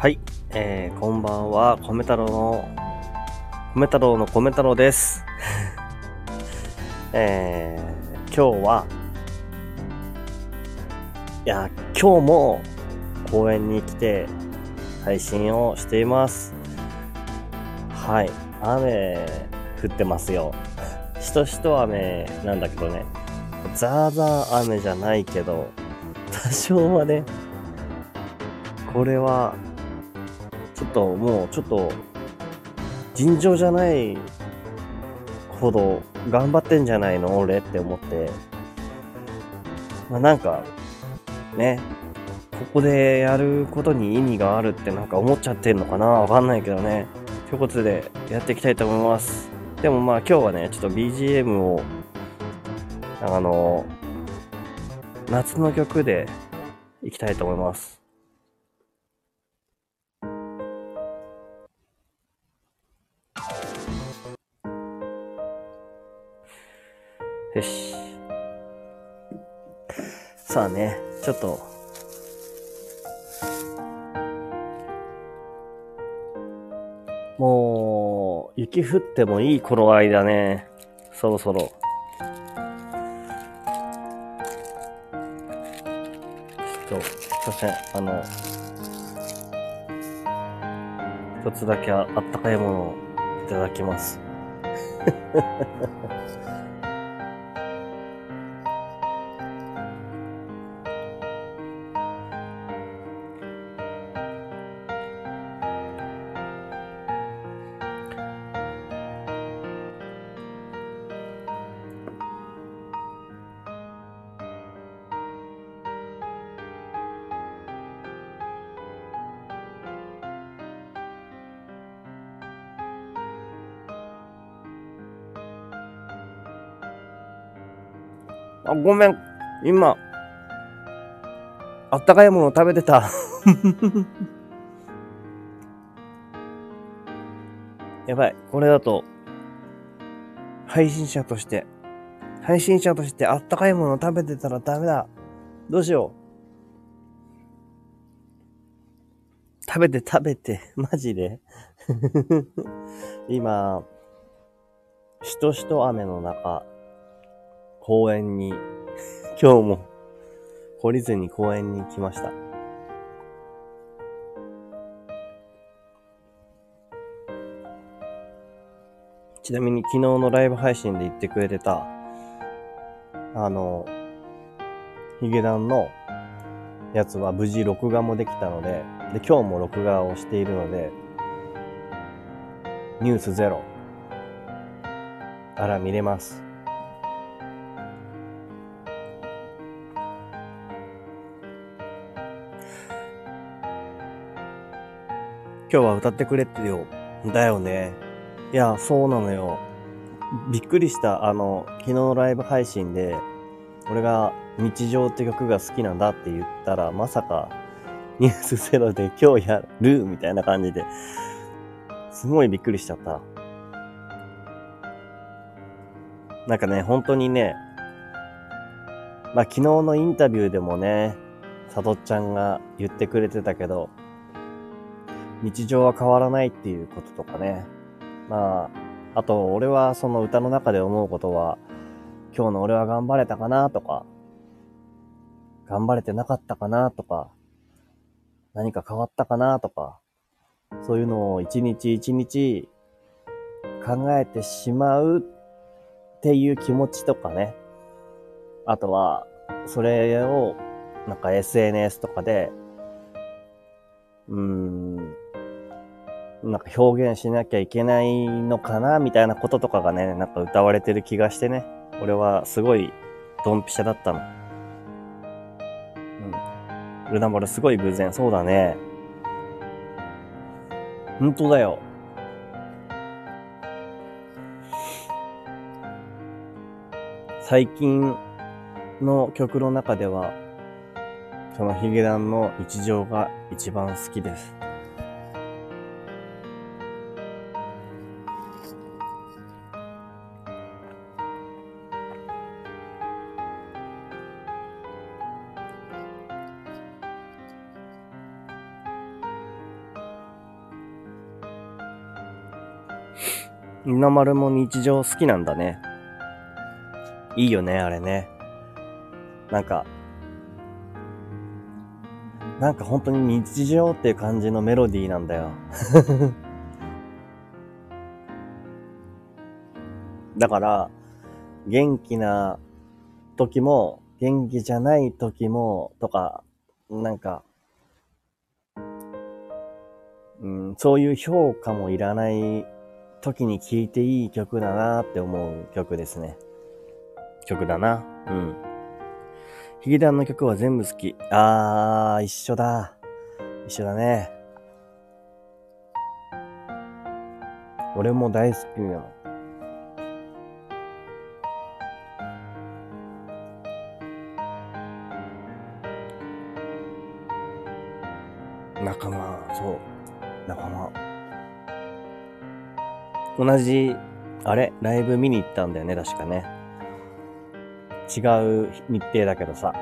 はい、えー、こんばんは、米太郎の、米太郎の米太郎です。えー、今日は、いや、今日も公園に来て配信をしています。はい、雨降ってますよ。しとしと雨なんだけどね、ザーザー雨じゃないけど、多少はね、これはともうちょっと尋常じゃないほど頑張ってんじゃないの俺って思って。まあなんか、ね、ここでやることに意味があるってなんか思っちゃってんのかな？わかんないけどね。ということでやっていきたいと思います。でもまあ今日はね、ちょっと BGM を、あの、夏の曲でいきたいと思います。よし。さあね、ちょっと、もう、雪降ってもいい頃合いだね。そろそろ。ちょっと、すいません。あの、一つだけあったかいものをいただきます。ごめん。今、あったかいもの食べてた。やばい。これだと、配信者として、配信者としてあったかいもの食べてたらダメだ。どうしよう。食べて食べて。マジで 今、しとしと雨の中、公園に、今日も懲りずに公園に来ました。ちなみに昨日のライブ配信で言ってくれてた、あの、ヒゲダンのやつは無事録画もできたので、で、今日も録画をしているので、ニュースゼロから見れます。今日は歌ってくれってよ。だよね。いや、そうなのよ。びっくりした。あの、昨日のライブ配信で、俺が日常って曲が好きなんだって言ったら、まさか、ニュースゼロで 今日やるみたいな感じで、すごいびっくりしちゃった。なんかね、本当にね、まあ昨日のインタビューでもね、さとちゃんが言ってくれてたけど、日常は変わらないっていうこととかね。まあ、あと、俺はその歌の中で思うことは、今日の俺は頑張れたかなとか、頑張れてなかったかなとか、何か変わったかなとか、そういうのを一日一日考えてしまうっていう気持ちとかね。あとは、それを、なんか SNS とかで、うーん、なんか表現しなきゃいけないのかなみたいなこととかがね、なんか歌われてる気がしてね。俺はすごいドンピシャだったの。うん。ルナボルすごい偶然。そうだね。本当だよ。最近の曲の中では、そのヒゲダンの日常が一番好きです。の丸も日常好きなんだね。いいよね、あれね。なんか、なんか本当に日常っていう感じのメロディーなんだよ。だから、元気な時も、元気じゃない時も、とか、なんか、うん、そういう評価もいらない時に聴いていい曲だなって思う曲ですね。曲だな。うん。ヒゲダンの曲は全部好き。あー、一緒だ。一緒だね。俺も大好きなの。同じ、あれ？ライブ見に行ったんだよね、確かね。違う日程だけどさ。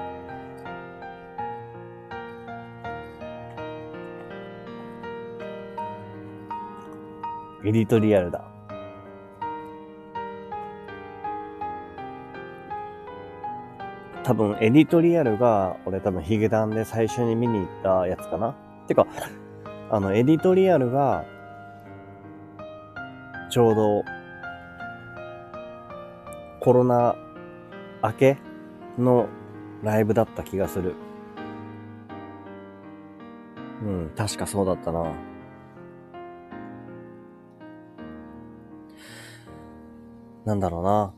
エディトリアルだ。多分、エディトリアルが、俺多分ヒゲダンで最初に見に行ったやつかな。てか、あの、エディトリアルが、ちょうど、コロナ明けのライブだった気がする。うん、確かそうだったな。なんだろ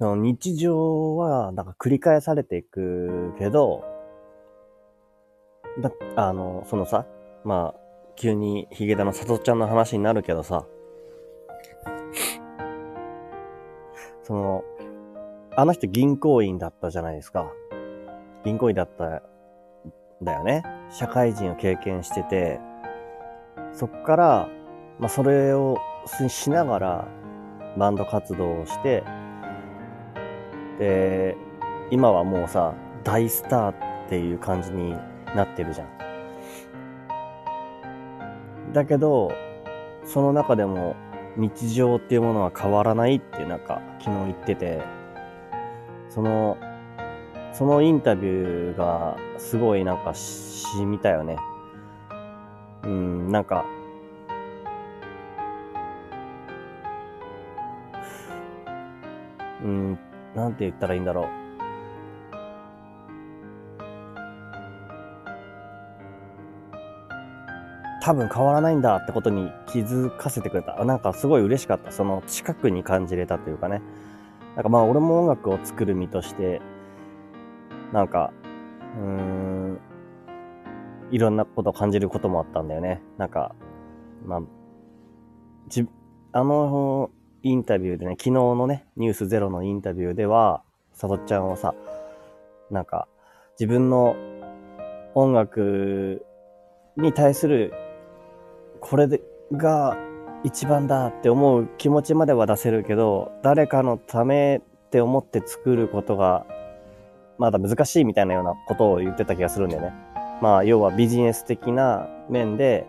うな。日常は、なんか繰り返されていくけど、だ、あの、そのさ、まあ、急にヒゲダのさとちゃんの話になるけどさ、その、あの人銀行員だったじゃないですか。銀行員だった、だよね。社会人を経験してて、そっから、まあ、それをしながら、バンド活動をして、で、今はもうさ、大スターっていう感じになってるじゃん。だけど、その中でも日常っていうものは変わらないってなんか昨日言ってて、その、そのインタビューがすごいなんかしみたよね。うん、なんか、うん、なんて言ったらいいんだろう。多分変わらないんだってことに気づかせてくれた。なんかすごい嬉しかった。その近くに感じれたというかね。なんかまあ俺も音楽を作る身として、なんか、うーん、いろんなことを感じることもあったんだよね。なんか、まあ、じ、あのインタビューでね、昨日のね、ニュースゼロのインタビューでは、さとちゃんはさ、なんか、自分の音楽に対するこれが一番だって思う気持ちまでは出せるけど、誰かのためって思って作ることがまだ難しいみたいなようなことを言ってた気がするんだよね。まあ、要はビジネス的な面で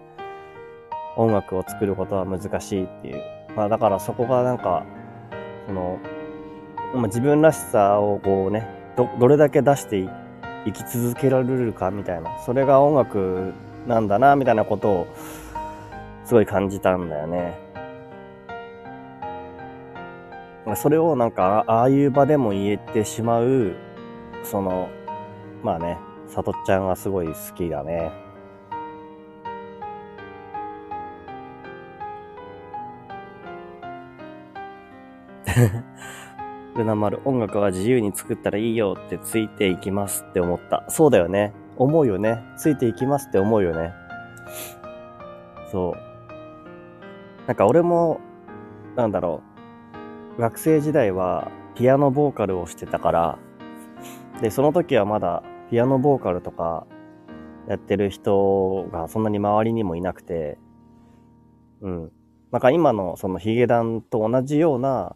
音楽を作ることは難しいっていう。まあ、だからそこがなんか、その、まあ、自分らしさをこうね、ど、どれだけ出していき続けられるかみたいな。それが音楽なんだな、みたいなことをすごい感じたんだよね。それをなんか、ああいう場でも言えてしまう、その、まあね、さとちゃんがすごい好きだね。ルナ丸、音楽は自由に作ったらいいよってついていきますって思った。そうだよね。思うよね。ついていきますって思うよね。そう。なんか俺も、なんだろう、学生時代はピアノボーカルをしてたから、で、その時はまだピアノボーカルとかやってる人がそんなに周りにもいなくて、うん。なんか今のそのヒゲダンと同じような、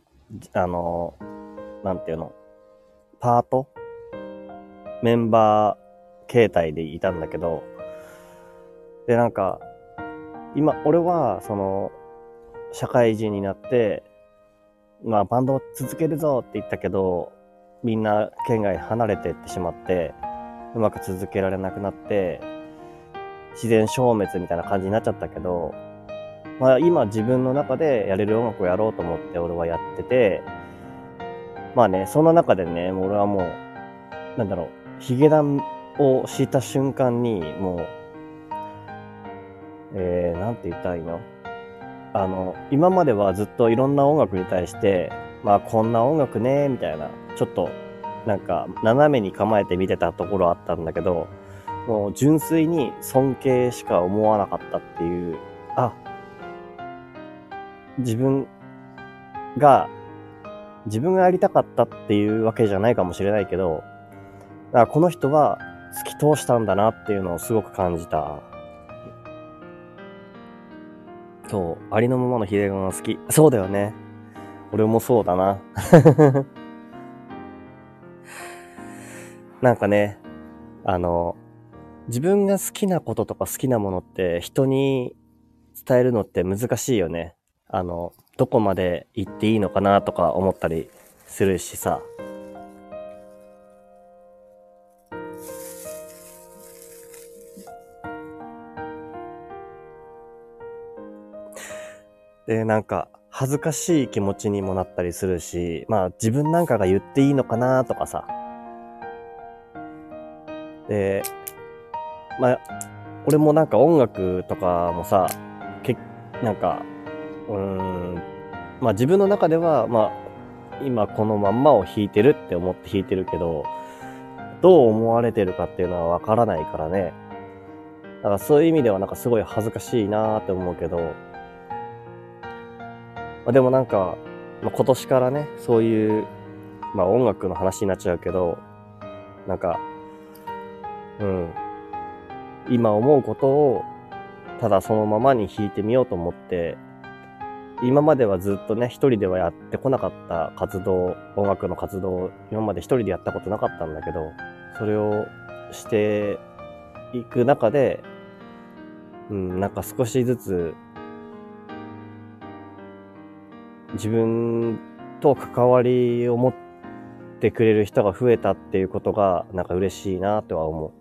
あの、なんていうの、パートメンバー形態でいたんだけど、で、なんか、今、俺は、その、社会人になって、まあ、バンドを続けるぞって言ったけど、みんな県外離れてってしまって、うまく続けられなくなって、自然消滅みたいな感じになっちゃったけど、まあ今自分の中でやれる音楽をやろうと思って俺はやってて、まあね、そんな中でね、俺はもう、なんだろう、ヒゲダンをした瞬間に、もう、えー、なんて言ったらいいの？あの、今まではずっといろんな音楽に対して、まあこんな音楽ね、みたいな、ちょっと、なんか、斜めに構えて見てたところあったんだけど、もう純粋に尊敬しか思わなかったっていう、あ、自分が、自分がやりたかったっていうわけじゃないかもしれないけど、だからこの人は突き通したんだなっていうのをすごく感じた。そう、ありのままのヒデガンが好き。そうだよね。俺もそうだな。なんかね、あの、自分が好きなこととか好きなものって人に伝えるのって難しいよね。あの、どこまで行っていいのかなとか思ったりするしさ。で、なんか、恥ずかしい気持ちにもなったりするし、まあ自分なんかが言っていいのかなとかさ。で、まあ、俺もなんか音楽とかもさ、け、なんか、うーん、まあ自分の中では、まあ、今このまんまを弾いてるって思って弾いてるけど、どう思われてるかっていうのはわからないからね。だからそういう意味ではなんかすごい恥ずかしいなーって思うけど、まあ、でもなんか、まあ、今年からね、そういう、まあ音楽の話になっちゃうけど、なんか、うん、今思うことをただそのままに弾いてみようと思って、今まではずっとね、一人ではやってこなかった活動、音楽の活動、今まで一人でやったことなかったんだけど、それをしていく中で、うん、なんか少しずつ、自分と関わりを持ってくれる人が増えたっていうことが、なんか嬉しいなとは思う。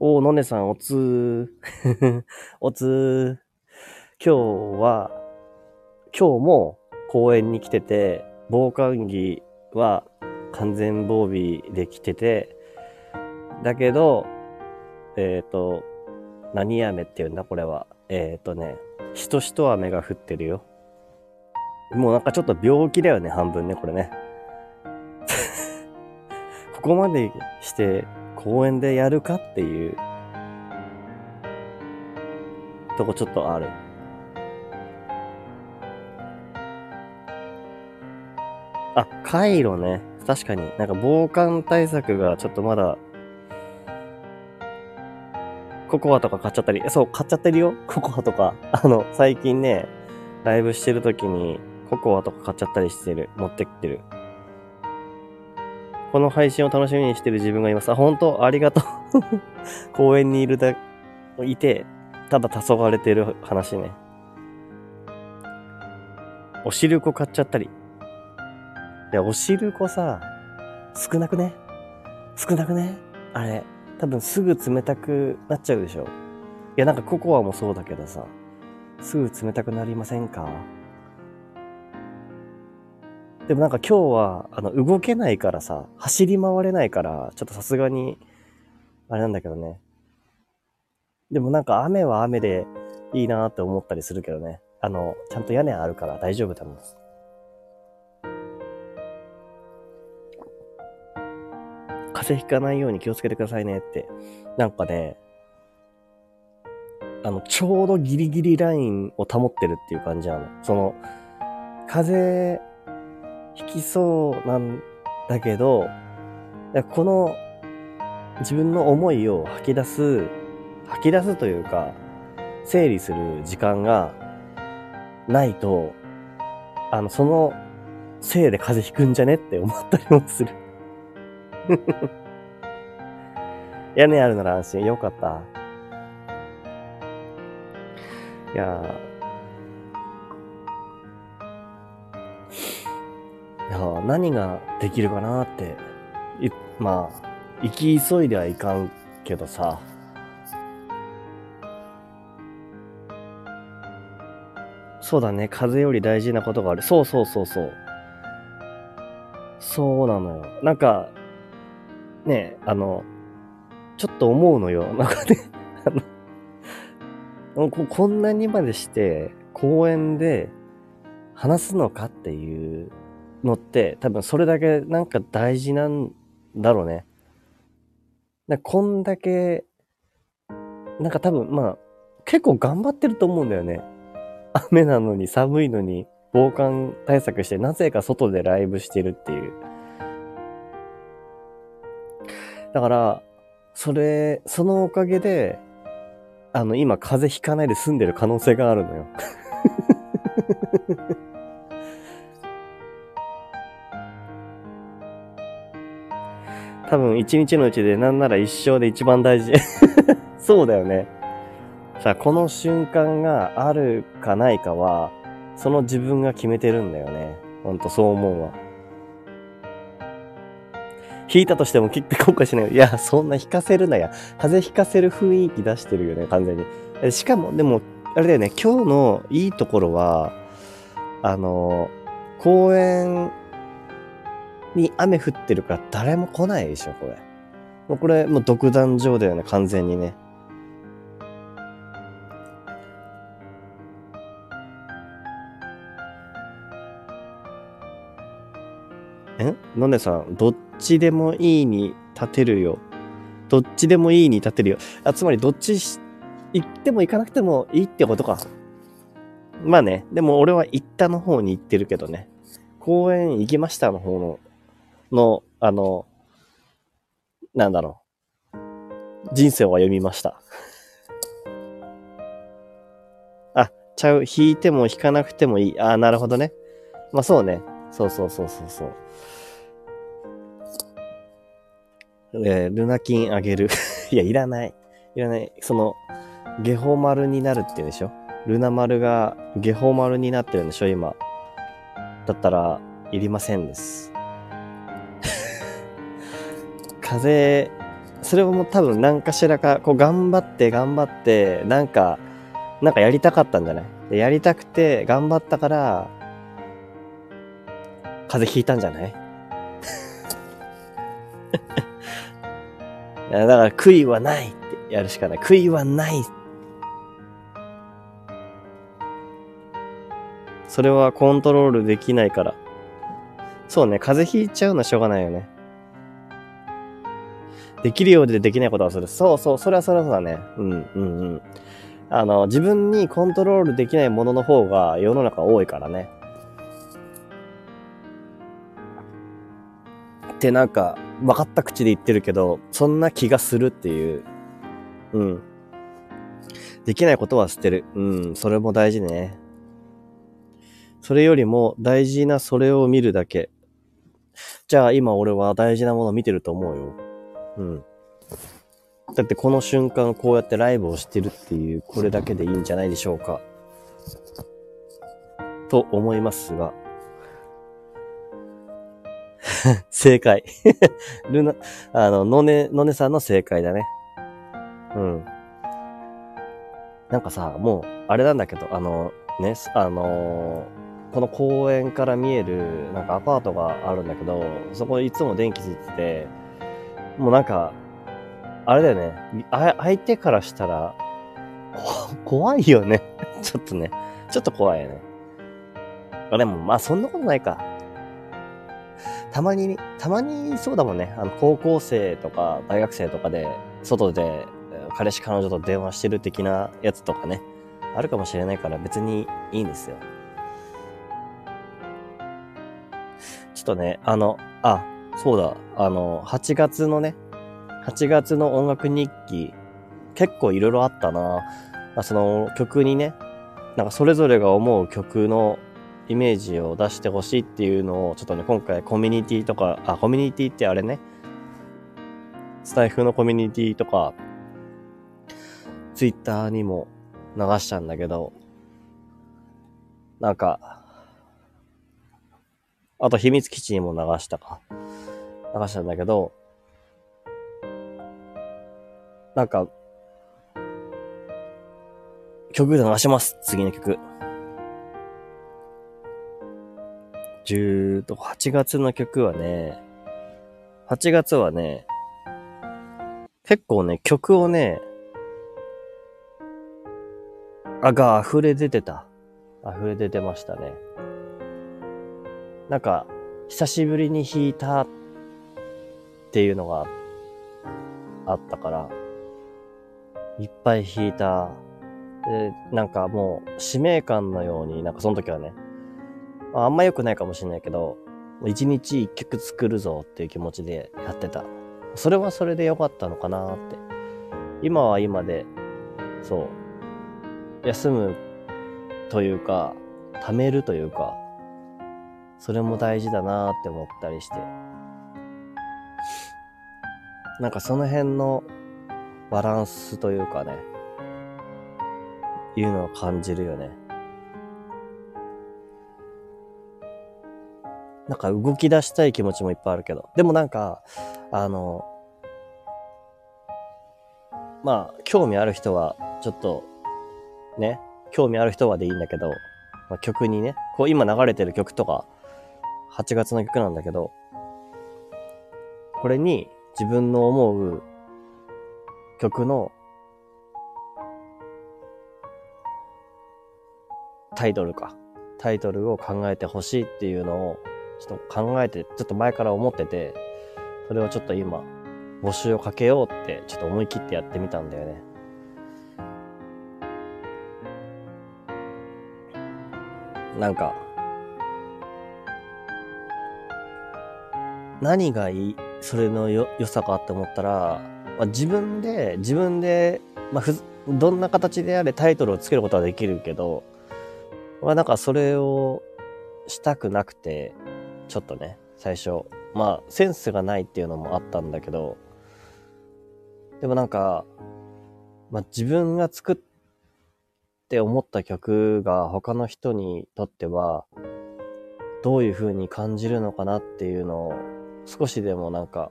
おー、のねさん、おつー。おつー。今日は、今日も公園に来てて、防寒着は完全防備で来てて、だけど、えっ、ー、と、何雨って言うんだこれは。えっ、ー、とね、しとしと雨が降ってるよ。もうなんかちょっと病気だよね、半分ね、これね。ここまでして公園でやるかっていうとこちょっとある。あ、カイロね。確かに。なんか防寒対策がちょっとまだ、ココアとか買っちゃったり、そう、買っちゃってるよ。ココアとか。あの、最近ね、ライブしてる時に、ココアとか買っちゃったりしてる。持ってきてる。この配信を楽しみにしてる自分がいます。あ、本当？ありがとう。公園にいるだ、いて、ただ黄昏てる話ね。お汁粉買っちゃったり。で、お汁粉さ、少なくね？少なくね？あれ。多分すぐ冷たくなっちゃうでしょ。いや、なんかココアもそうだけどさ、すぐ冷たくなりませんか？でもなんか今日は、あの、動けないからさ、走り回れないから、ちょっとさすがに、あれなんだけどね。でもなんか雨は雨でいいなーって思ったりするけどね。あの、ちゃんと屋根あるから大丈夫だもん。風邪ひかないように気をつけてくださいねって。なんかね、あの、ちょうどギリギリラインを保ってるっていう感じなの。その、風ひきそうなんだけど、この自分の思いを吐き出す、吐き出すというか、整理する時間がないと、あの、そのせいで風邪ひくんじゃねって思ったりもする。屋根あるなら安心。よかった。いやーいや何ができるかなって、いまあ、行き急いではいかんけどさ、そうだね、風より大事なことがある。そうそうそうそう。そうなのよ。なんか、ね、あの、ちょっと思うのよ。なんかね、あの、ここんなにまでして、公園で話すのかっていうのって、多分それだけなんか大事なんだろうね。だこんだけ、なんか多分まあ、結構頑張ってると思うんだよね。雨なのに寒いのに防寒対策してなぜか外でライブしてるっていう。だから、それ、そのおかげで、あの、今風邪ひかないで済んでる可能性があるのよ。多分一日のうちでなんなら一生で一番大事。そうだよね。さあ、この瞬間があるかないかは、その自分が決めてるんだよね。ほんとそう思うわ。引いたとしても切って後悔しない。いや、そんな引かせるなや。風邪引かせる雰囲気出してるよね、完全に。しかも、でも、あれだよね、今日のいいところは、あの、公園に雨降ってるから誰も来ないでしょ、これ。もうこれ、もう独壇場だよね、完全にね。え？のねさん、どっちでもいいに立てるよ。どっちでもいいに立てるよ。あつまり、どっちし行っても行かなくてもいいってことか。まあね、でも俺は行ったの方に行ってるけどね。公園行きましたの方のの、あの、なんだろう。人生を歩みました。あ、ちゃう。弾いても弾かなくてもいい。ああ、なるほどね。まあそうね。そうそうそうそうそう。えー、ルナ金あげる。いや、いらない。いらない。その、ゲホ丸になるって言うんでしょ？ルナ丸がゲホ丸になってるんでしょ？今。だったら、いりませんです。風、それも多分何かしらか、こう頑張って頑張って、なんか、なんかやりたかったんじゃない？やりたくて頑張ったから、風邪ひいたんじゃない？いやだから悔いはないってやるしかない。悔いはない。それはコントロールできないから。そうね、風邪ひいちゃうのはしょうがないよね。できるようでできないことはする。そうそう、それはそれはそうだね。うん、うん、うん。あの、自分にコントロールできないものの方が世の中多いからね。ってなんか、分かった口で言ってるけど、そんな気がするっていう。うん。できないことは捨てる。うん、それも大事ね。それよりも大事なそれを見るだけ。じゃあ今俺は大事なものを見てると思うよ。うん。だってこの瞬間こうやってライブをしてるっていう、これだけでいいんじゃないでしょうか。と思いますが。正解。ルナ、あの、のね、のねさんの正解だね。うん。なんかさ、もう、あれなんだけど、あの、ね、あのこの公園から見える、なんかアパートがあるんだけど、そこいつも電気ついてて、もうなんか、あれだよね。あ相手からしたら、怖いよね。ちょっとね。ちょっと怖いよね。あ、でも、まあそんなことないか。たまに、たまにそうだもんね。あの、高校生とか大学生とかで、外で彼氏彼女と電話してる的なやつとかね。あるかもしれないから別にいいんですよ。ちょっとね、あの、あ、そうだ、あの、8月のね、8月の音楽日記、結構いろいろあったな。その曲にね、なんかそれぞれが思う曲のイメージを出してほしいっていうのを、ちょっとね、今回コミュニティとか、あ、コミュニティってあれね、スタイフのコミュニティとか、ツイッターにも流したんだけど、なんか、あと秘密基地にも流したか。流したんだけど、なんか、曲流します。次の曲。10と、8月の曲はね、8月はね、結構ね、曲をね、あ、が溢れ出てた。溢れ出てましたね。なんか、久しぶりに弾いたっていうのがあったから、いっぱい弾いた。で、なんかもう使命感のように、なんかその時はね、あんま良くないかもしれないけど、一日一曲作るぞっていう気持ちでやってた。それはそれで良かったのかなって。今は今で、そう、休むというか、貯めるというか、それも大事だなって思ったりして。なんかその辺のバランスというかね、いうのを感じるよね。なんか動き出したい気持ちもいっぱいあるけど。でもなんか、あの、まあ、興味ある人は、ちょっと、ね、興味ある人はでいいんだけど、まあ、曲にね、こう今流れてる曲とか、8月の曲なんだけど、これに自分の思う曲のタイトルか。タイトルを考えてほしいっていうのをちょっと考えて、ちょっと前から思ってて、それをちょっと今、募集をかけようって、ちょっと思い切ってやってみたんだよね。なんか、何がいい、それのよ、良さかって思ったら、まあ、自分で、自分で、まあ、ふ、どんな形であれタイトルをつけることはできるけど、まあ、なんかそれをしたくなくて、ちょっとね、最初。まあ、センスがないっていうのもあったんだけど、でもなんか、まあ自分が作って思った曲が他の人にとっては、どういう風に感じるのかなっていうのを少しでもなんか、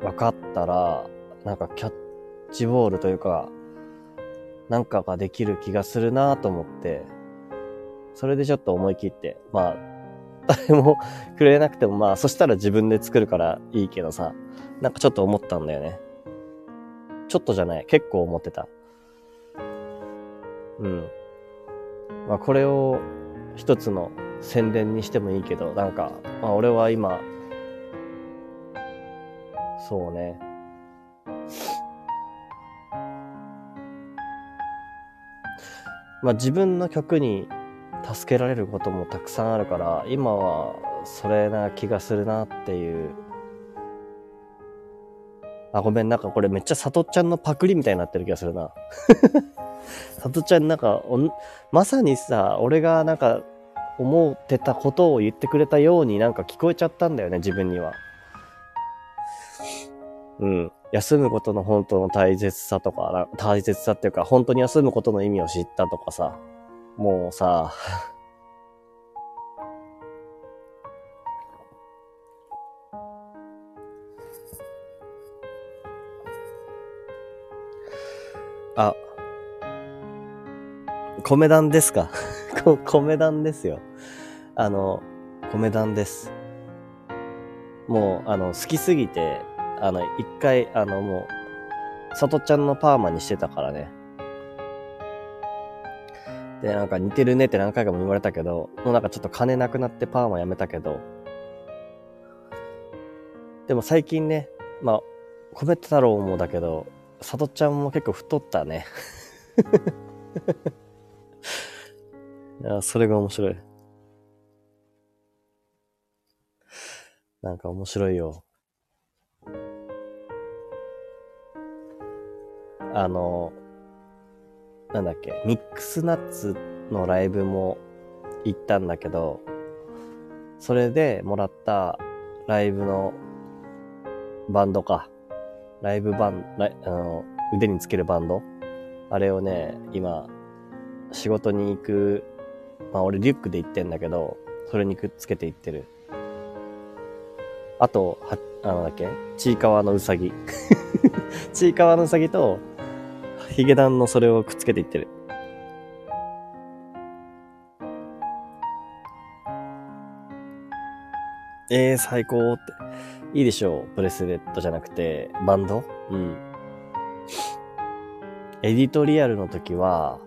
分かったら、なんかキャッチボールというか、なんかができる気がするなと思って、それでちょっと思い切って、まあ、誰もくれなくてもまあ、そしたら自分で作るからいいけどさ、なんかちょっと思ったんだよね。ちょっとじゃない、結構思ってた。うん。まあこれを一つの宣伝にしてもいいけど、なんか、まあ俺は今、そうね。まあ自分の曲に助けられることもたくさんあるから今はそれな気がするなっていうあごめんなんかこれめっちゃさとちゃんのパクリみたいになってる気がするな さとちゃんなんかおまさにさ俺がなんか思ってたことを言ってくれたようになんか聞こえちゃったんだよね自分には。うん。休むことの本当の大切さとか大切さっていうか本当に休むことの意味を知ったとかさ。もうさ、あ、米団ですか？こ米団ですよ。あの、米団です。もう、あの、好きすぎて、あの、一回、あの、もう、さとちゃんのパーマにしてたからね。で、なんか似てるねって何回かも言われたけど、もうなんかちょっと金なくなってパーマやめたけど、でも最近ね、まあ、米太郎もだけど、さとちゃんも結構太ったね。いや、それが面白い。なんか面白いよ。あの、なんだっけ、ミックスナッツのライブも行ったんだけど、それでもらったライブのバンドか。ライブバン、ライあの腕につけるバンドあれをね、今、仕事に行く、まあ俺リュックで行ってんだけど、それにくっつけて行ってる。あと、は、あのだっけ？ちいかわのうさぎ。ちいかわのうさぎと、ヒゲダンのそれをくっつけていってる。えー、最高って。いいでしょう。ブレスレットじゃなくて、バンド？うん。エディトリアルの時は、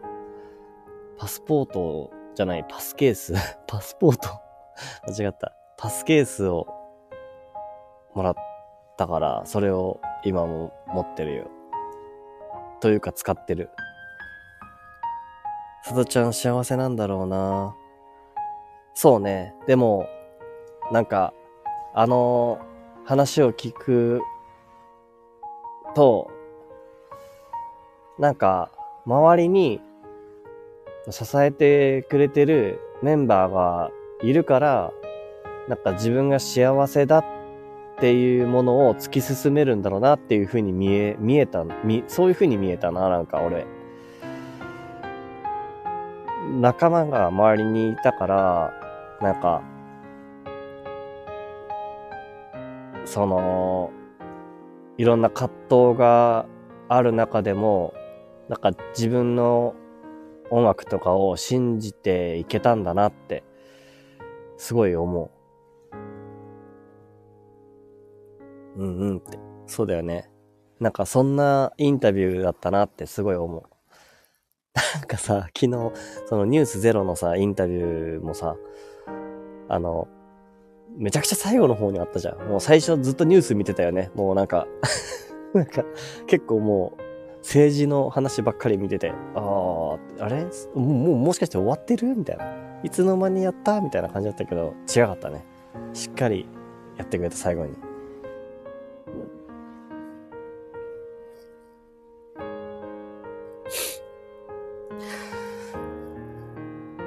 パスポートじゃない、パスケース。パスポート 間違った。パスケースをもらったから、それを今も持ってるよ。というか使ってる。さとちゃん幸せなんだろうなそうね。でも、なんか、あの話を聞くと、なんか、周りに支えてくれてるメンバーがいるから、なんか自分が幸せだっていうものを突き進めるんだろうなっていうふうに見え、見えた、み、そういうふうに見えたな、なんか俺。仲間が周りにいたから、なんか、その、いろんな葛藤がある中でも、なんか自分の音楽とかを信じていけたんだなって、すごい思う。うんうんって。そうだよね。なんかそんなインタビューだったなってすごい思う。なんかさ、昨日、そのニュースゼロのさ、インタビューもさ、あの、めちゃくちゃ最後の方にあったじゃん。もう最初ずっとニュース見てたよね。もうなんか なんか、結構もう、政治の話ばっかり見てて、ああ、あれ？もう、もしかして終わってる？みたいな。いつの間にやった？みたいな感じだったけど、違かったね。しっかりやってくれた、最後に。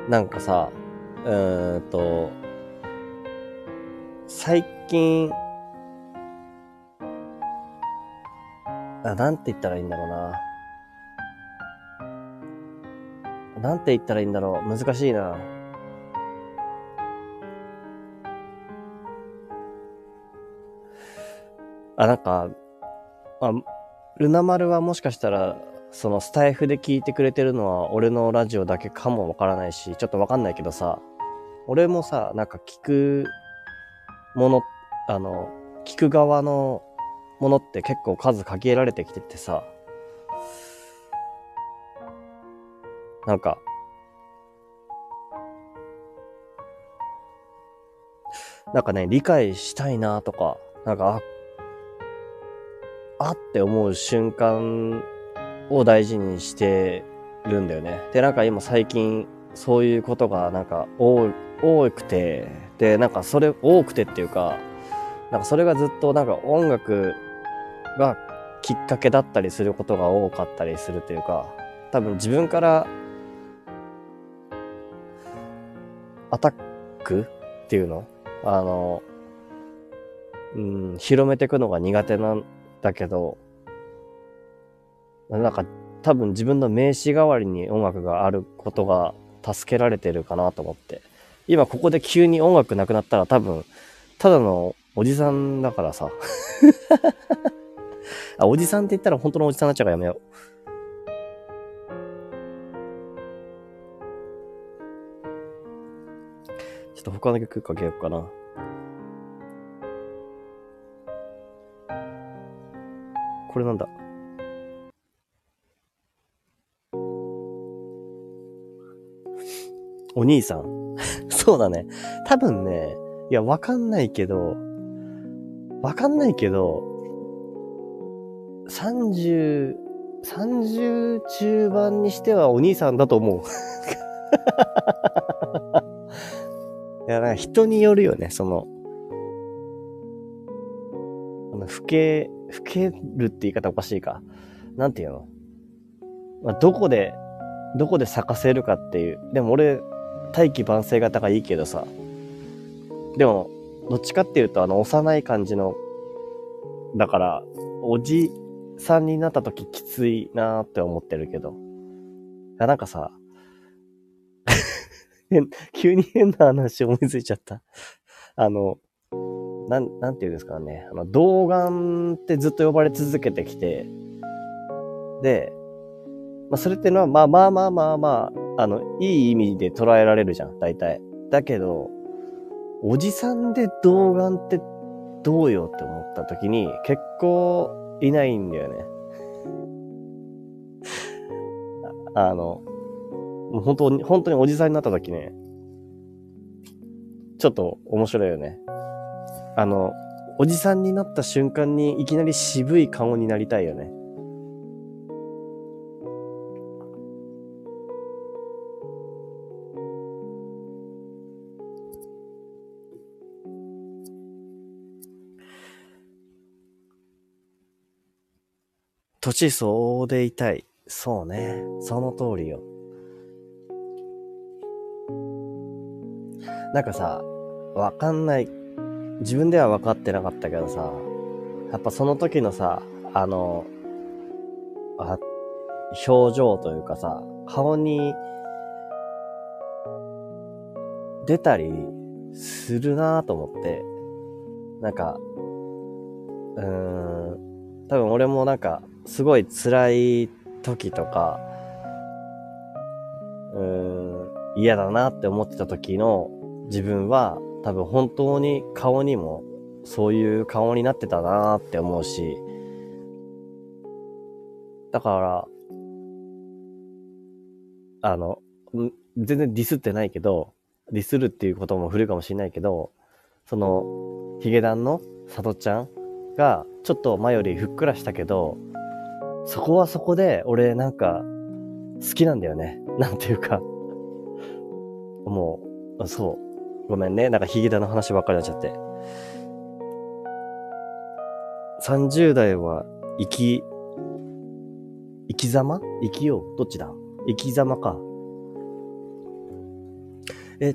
なんかさ、うーんと、最近、あ、なんて言ったらいいんだろうな。なんて言ったらいいんだろう。難しいな。あ、なんか、あ、ルナ丸はもしかしたら、そのスタイフで聞いてくれてるのは俺のラジオだけかもわからないし、ちょっとわかんないけどさ、俺もさ、なんか聞くもの、あの、聞く側のものって結構数限られてきててさ、なんか、なんかね、理解したいなとか、なんか、あ、あって思う瞬間を大事にしてるんだよね。で、なんか今最近そういうことがなんか多多くて、で、なんかそれ多くてっていうか、なんかそれがずっとなんか音楽がきっかけだったりすることが多かったりするというか、多分自分からアタックっていうのあの、うん、広めていくのが苦手なんだけど、なんか多分自分の名刺代わりに音楽があることが助けられてるかなと思って。今ここで急に音楽なくなったら多分、ただのおじさんだからさ。あ、おじさんって言ったら本当のおじさんになっちゃうからやめよう。ちょっと他の曲かけようかな。これなんだ？お兄さん。そうだね。多分ね、いや、わかんないけど、わかんないけど、30、30中盤にしてはお兄さんだと思う。いや、な人によるよね、その、あの、老け、老けるって言い方おかしいか。なんていうの？まあ、どこで、どこで咲かせるかっていう。でも俺、大器晩成型がいいけどさ。でも、どっちかっていうと、あの、幼い感じの、だから、おじさんになった時きついなーって思ってるけど。いや、なんかさ、急に変な話思いついちゃった。あの、なん、なんていうんですかね。あの、童顔ってずっと呼ばれ続けてきて、で、まあ、それってのは、まあまあまあまあまあ、あの、いい意味で捉えられるじゃん、大体。だけど、おじさんで童顔ってどうよって思った時に、結構いないんだよね。あの、もう本当に、本当におじさんになった時ね、ちょっと面白いよね。あの、おじさんになった瞬間にいきなり渋い顔になりたいよね。年相応でいたい。そうね。その通りよ。なんかさ、わかんない。自分では分かってなかったけどさ、やっぱその時のさ、あの、あ、表情というかさ、顔に出たりするなぁと思って、なんか、うーん、多分俺もなんか、すごい辛い時とか、うーん、嫌だなって思ってた時の自分は多分本当に顔にもそういう顔になってたなって思うし、だから、あの、全然ディスってないけど、ディスるっていうことも古いかもしれないけど、その、ヒゲダンの佐渡ちゃんが、ちょっと前よりふっくらしたけど、そこはそこで、俺なんか、好きなんだよね。なんていうかもう、そう。ごめんね。なんかヒゲダの話ばっかりになっちゃって。30代は生き、生き様？生きよう？どっちだ？生き様か。え、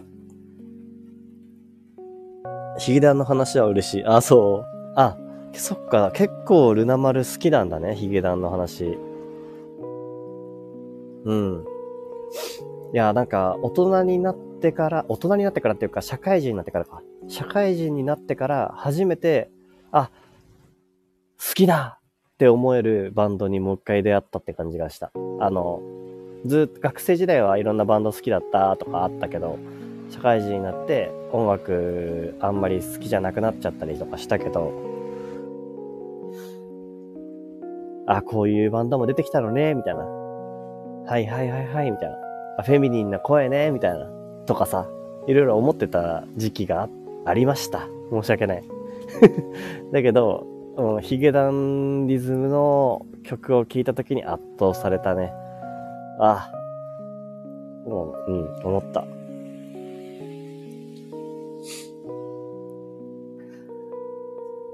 ヒゲダの話は嬉しい。あ、そう。あ、そっか。結構ルナ丸好きなんだね。ヒゲダンの話。うん。いや、なんか、大人になってから、大人になってからっていうか、社会人になってからか。社会人になってから初めて、あ、好きだって思えるバンドにもう一回出会ったって感じがした。あの、ずっと学生時代はいろんなバンド好きだったとかあったけど、社会人になって音楽あんまり好きじゃなくなっちゃったりとかしたけど、あ、こういうバンドも出てきたのね、みたいな。はいはいはいはい、みたいな。あフェミニンな声ね、みたいな、とかさ、いろいろ思ってた時期がありました。申し訳ない。だけど、うん、ヒゲダンリズムの曲を聴いた時に圧倒されたね。あ、もう、うん、思った。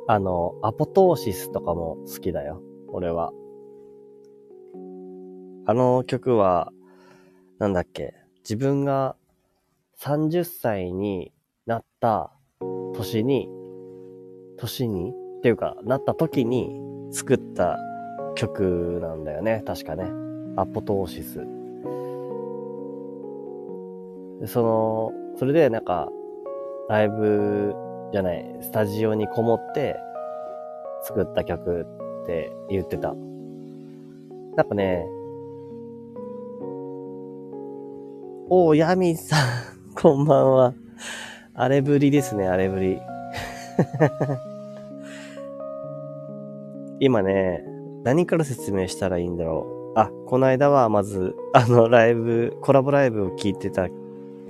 あの、アポトーシスとかも好きだよ。俺は。あの曲は、なんだっけ、自分が30歳になった年に、年に？っていうか、なった時に作った曲なんだよね。確かね。アポトーシス。その、それでなんか、ライブじゃない、スタジオにこもって作った曲って言ってた。なんかね、おー、ヤミさん、こんばんは。あれぶりですね、あれぶり。今ね、何から説明したらいいんだろう。あ、この間はまず、あの、ライブ、コラボライブを聞いてた、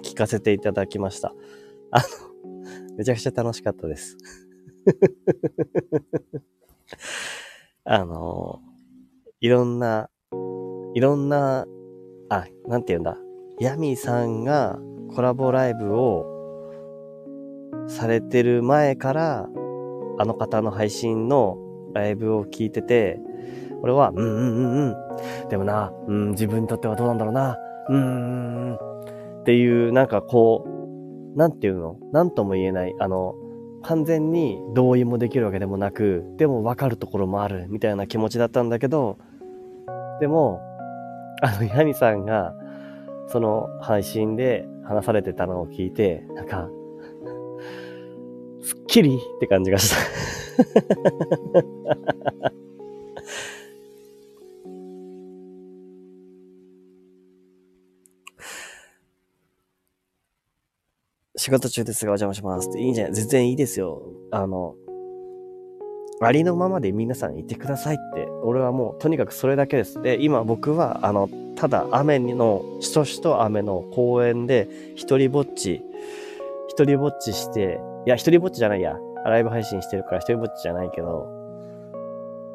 聞かせていただきました。あの、めちゃくちゃ楽しかったです。あの、いろんな、いろんな、あ、なんて言うんだ。ヤミさんがコラボライブをされてる前から、あの方の配信のライブを聞いてて、俺は、うんうんうんうん。でもな、うん、自分にとってはどうなんだろうな。うん、っていう、なんかこう、なんていうの？なんとも言えない。あの、完全に同意もできるわけでもなく、でも分かるところもある、みたいな気持ちだったんだけど、でも、あの、ヤニさんが、その配信で、話されてたのを聞いて、なんか、すっきりって感じがした。仕事中ですがお邪魔しますっていいんじゃない？全然いいですよ。あの、ありのままで皆さんいてくださいって、俺はもうとにかくそれだけです。で、今僕は、あの、ただ雨の、しとしと雨の公園で一人ぼっち、一人ぼっちして、いや、一人ぼっちじゃないや。ライブ配信してるから一人ぼっちじゃないけど、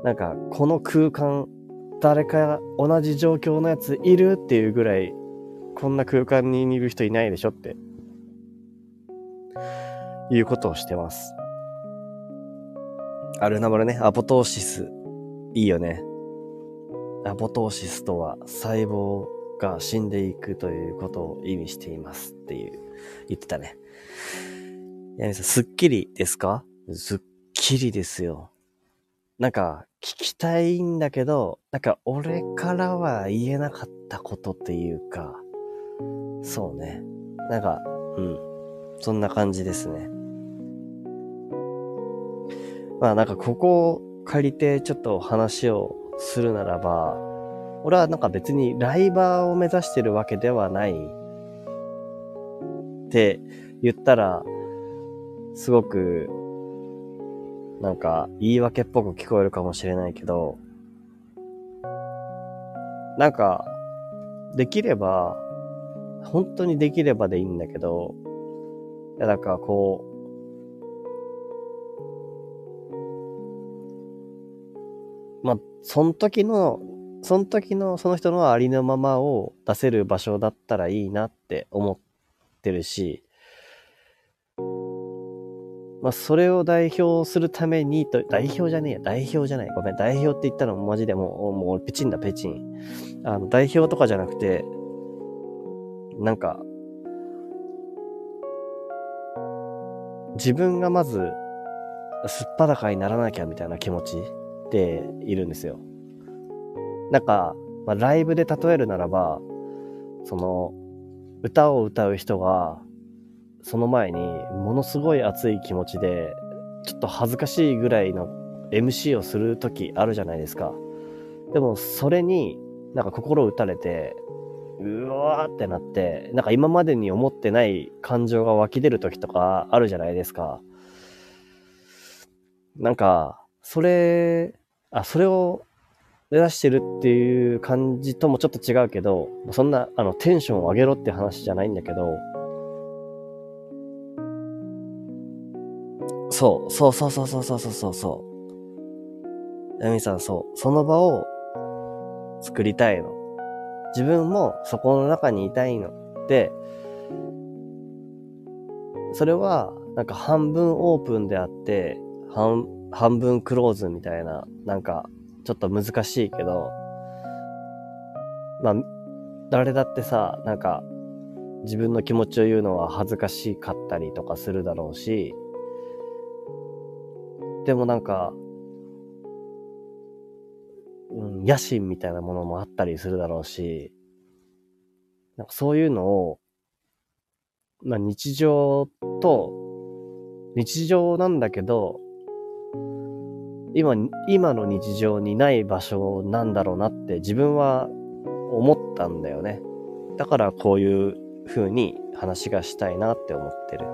なんか、この空間、誰か同じ状況のやついるっていうぐらい、こんな空間にいる人いないでしょって、いうことをしてます。アルナブラね、アポトーシス。いいよね。アポトーシスとは細胞が死んでいくということを意味していますっていう、言ってたね。やみさん、すっきりですか？すっきりですよ。なんか、聞きたいんだけど、なんか、俺からは言えなかったことっていうか、そうね。なんか、うん。そんな感じですね。まあなんかここを借りてちょっと話をするならば、俺はなんか別にライバーを目指してるわけではないって言ったら、すごくなんか言い訳っぽく聞こえるかもしれないけど、なんか、できれば、本当にできればでいいんだけど、いや、だかこう、まあ、その時の、その時のその人のありのままを出せる場所だったらいいなって思ってるし、まあ、それを代表するためにと、代表じゃねえや、代表じゃない。ごめん、代表って言ったのマジでもう、もうペチンだ、ペチン。あの、代表とかじゃなくて、なんか、自分がまず、すっぱだかにならなきゃみたいな気持ちているんですよ。なんか、まあ、ライブで例えるならば、その、歌を歌う人が、その前にものすごい熱い気持ちで、ちょっと恥ずかしいぐらいの MC をする時あるじゃないですか。でも、それになんか心打たれて、うわーってなって、なんか今までに思ってない感情が湧き出る時とかあるじゃないですか。なんか、それあ、それを目指してるっていう感じともちょっと違うけど、そんな、あの、テンションを上げろって話じゃないんだけど、そう、そうそうそうそうそうそうそう。ヤミさん、そう、その場を作りたいの。自分もそこの中にいたいの。で、それは、なんか半分オープンであって、半半分クローズみたいな、なんか、ちょっと難しいけど、まあ、誰だってさ、なんか、自分の気持ちを言うのは恥ずかしかったりとかするだろうし、でもなんか、うん、野心みたいなものもあったりするだろうし、なんかそういうのを、まあ日常と、日常なんだけど、今、今の日常にない場所なんだろうなって自分は思ったんだよね。だからこういう風に話がしたいなって思ってる。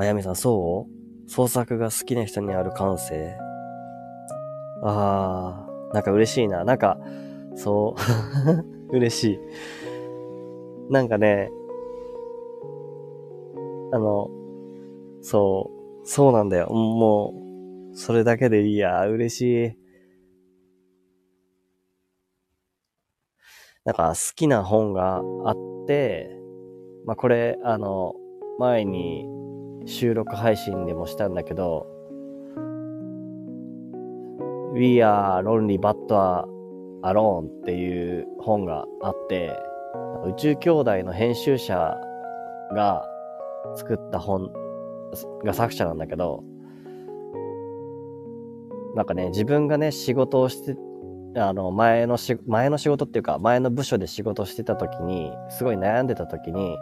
あやみさん、そう？創作が好きな人にある感性？ああ、なんか嬉しいな。なんか、そう？嬉しい。なんかね、あの、そう、そうなんだよ。もう、それだけでいいや。嬉しい。なんか好きな本があって、まあ、これ、あの、前に収録配信でもしたんだけど、We are lonely but a l o n e っていう本があって、宇宙兄弟の編集者が作った本が作者なんだけど、なんかね、自分がね、仕事をして、あの、前のし、前の仕事っていうか、前の部署で仕事してた時に、すごい悩んでた時に、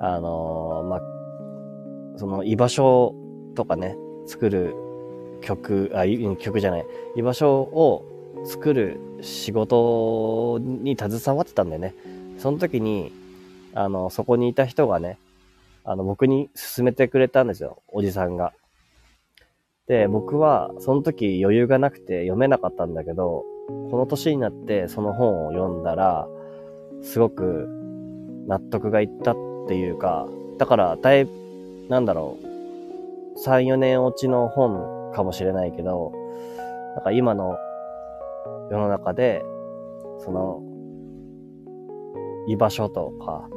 あのまあ、その居場所とかね、作る曲、あ、曲じゃない、居場所を作る仕事に携わってたんだよね。その時に、あの、そこにいた人がね、あの、僕に勧めてくれたんですよ、おじさんが。で、僕は、その時余裕がなくて読めなかったんだけど、この年になってその本を読んだら、すごく納得がいったっていうか、だから、だいぶ、なんだろう、3、4年落ちの本かもしれないけど、なんか今の世の中で、その、居場所とか、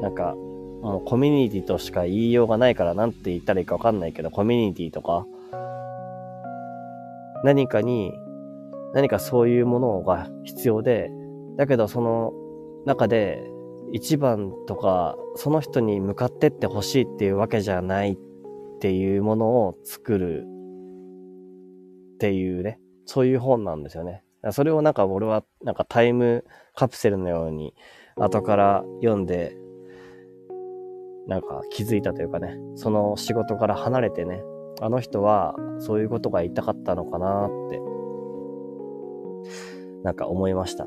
なんか、もうコミュニティとしか言いようがないからなんて言ったらいいかわかんないけど、コミュニティとか、何かに、何かそういうものが必要で、だけどその中で一番とか、その人に向かってってほしいっていうわけじゃないっていうものを作るっていうね、そういう本なんですよね。それをなんか俺はなんかタイムカプセルのように後から読んで、なんか気づいたというかね、その仕事から離れてね、あの人はそういうことが言いたかったのかなって、なんか思いました。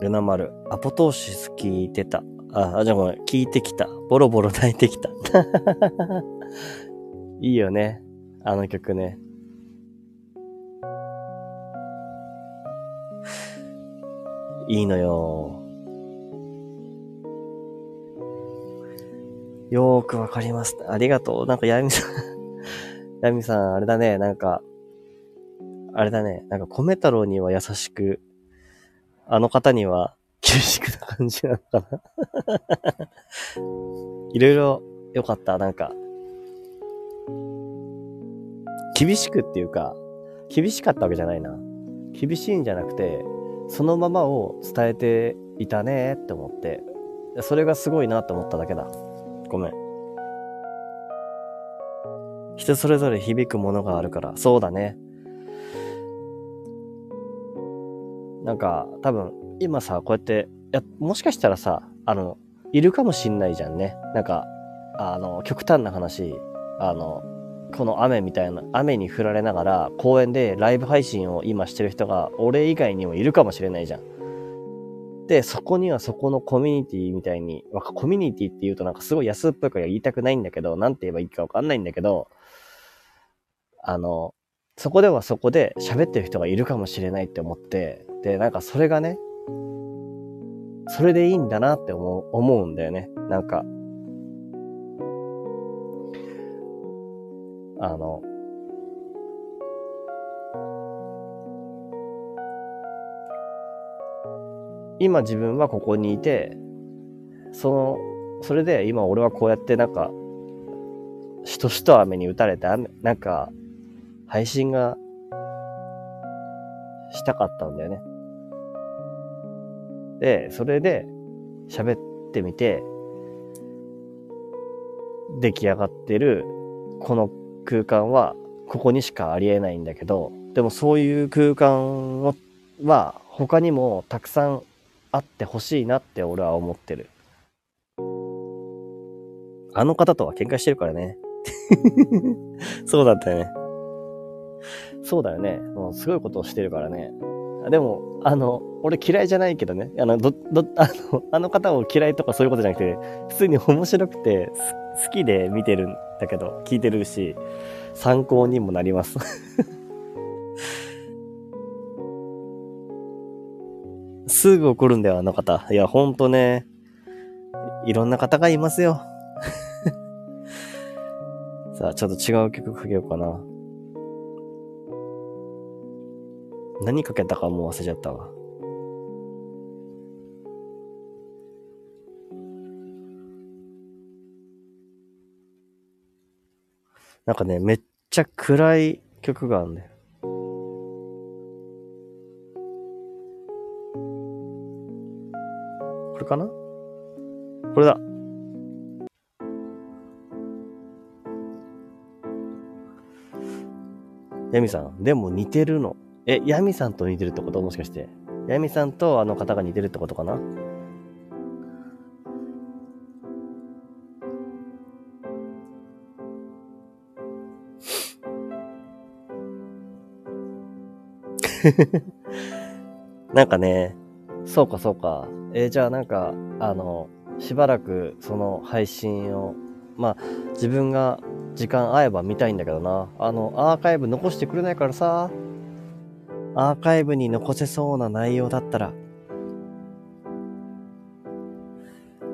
ルナ丸、アポトーシス聞いてた。あ、あじゃあごめん、聞いてきた。ボロボロ泣いてきた。いいよね。あの曲ね。いいのよ。よーくわかります。ありがとう。なんか、ヤミさん ヤミさん、あれだね。なんか、あれだね。なんか、米太郎には優しく、あの方には厳しくな感じなのかな いろいろ良かった。なんか、厳しくっていうか、厳しかったわけじゃないな。厳しいんじゃなくて、そのままを伝えていたねって思って、それがすごいなって思っただけだ。ごめん。人それぞれ響くものがあるから、そうだね。なんか、多分、今さ、こうやって、や、もしかしたらさ、あの、いるかもしんないじゃんね。なんか、あの、極端な話、あの、この雨みたいな、雨に降られながら公園でライブ配信を今してる人が俺以外にもいるかもしれないじゃん。で、そこにはそこのコミュニティみたいに、コミュニティって言うとなんかすごい安っぽいから言いたくないんだけど、なんて言えばいいかわかんないんだけど、あの、そこではそこで喋ってる人がいるかもしれないって思って、で、なんかそれがね、それでいいんだなって思う、思うんだよね。なんか、あの、今自分はここにいて、その、それで今俺はこうやってなんか、しとしと雨に打たれて、なんか、配信がしたかったんだよね。で、それで喋ってみて、出来上がってるこの空間はここにしかありえないんだけど、でもそういう空間は他にもたくさんあってほしいなって俺は思ってる。あの方とは喧嘩してるからね。そうだったよね。そうだよね。もうすごいことをしてるからね。でも、あの、俺嫌いじゃないけどね。あの、ど、ど、あの、あの方を嫌いとかそういうことじゃなくて、普通に面白くて、好きで見てるんだけど、聞いてるし、参考にもなります すぐ怒るんだよ、あの方。いや、ほんとね、いろんな方がいますよ。さあ、ちょっと違う曲かけようかな。何かけたかもう忘れちゃったわ。なんかね、めっちゃ暗い曲があるんだよ。これかな？これだ。ヤミさん、でも似てるの。え、ヤミさんと似てるってこと？もしかして。ヤミさんとあの方が似てるってことかな？なんかね、そうかそうか。えー、じゃあなんか、あの、しばらくその配信を、まあ、自分が時間合えば見たいんだけどな。あの、アーカイブ残してくれないからさ。アーカイブに残せそうな内容だったら。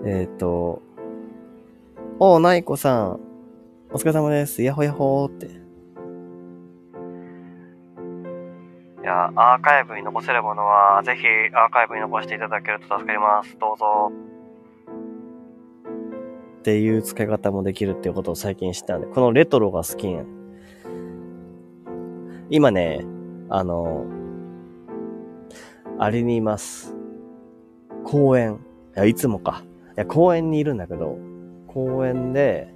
えっ、ー、と、おう、ナイコさん。お疲れ様です。やほやほーって。いや、アーカイブに残せるものは、ぜひアーカイブに残していただけると助かります。どうぞ。っていう使い方もできるっていうことを最近知ったんで、このレトロが好きやん。今ね、あの、あれにいます。公園。いや、いつもか。いや、公園にいるんだけど、公園で、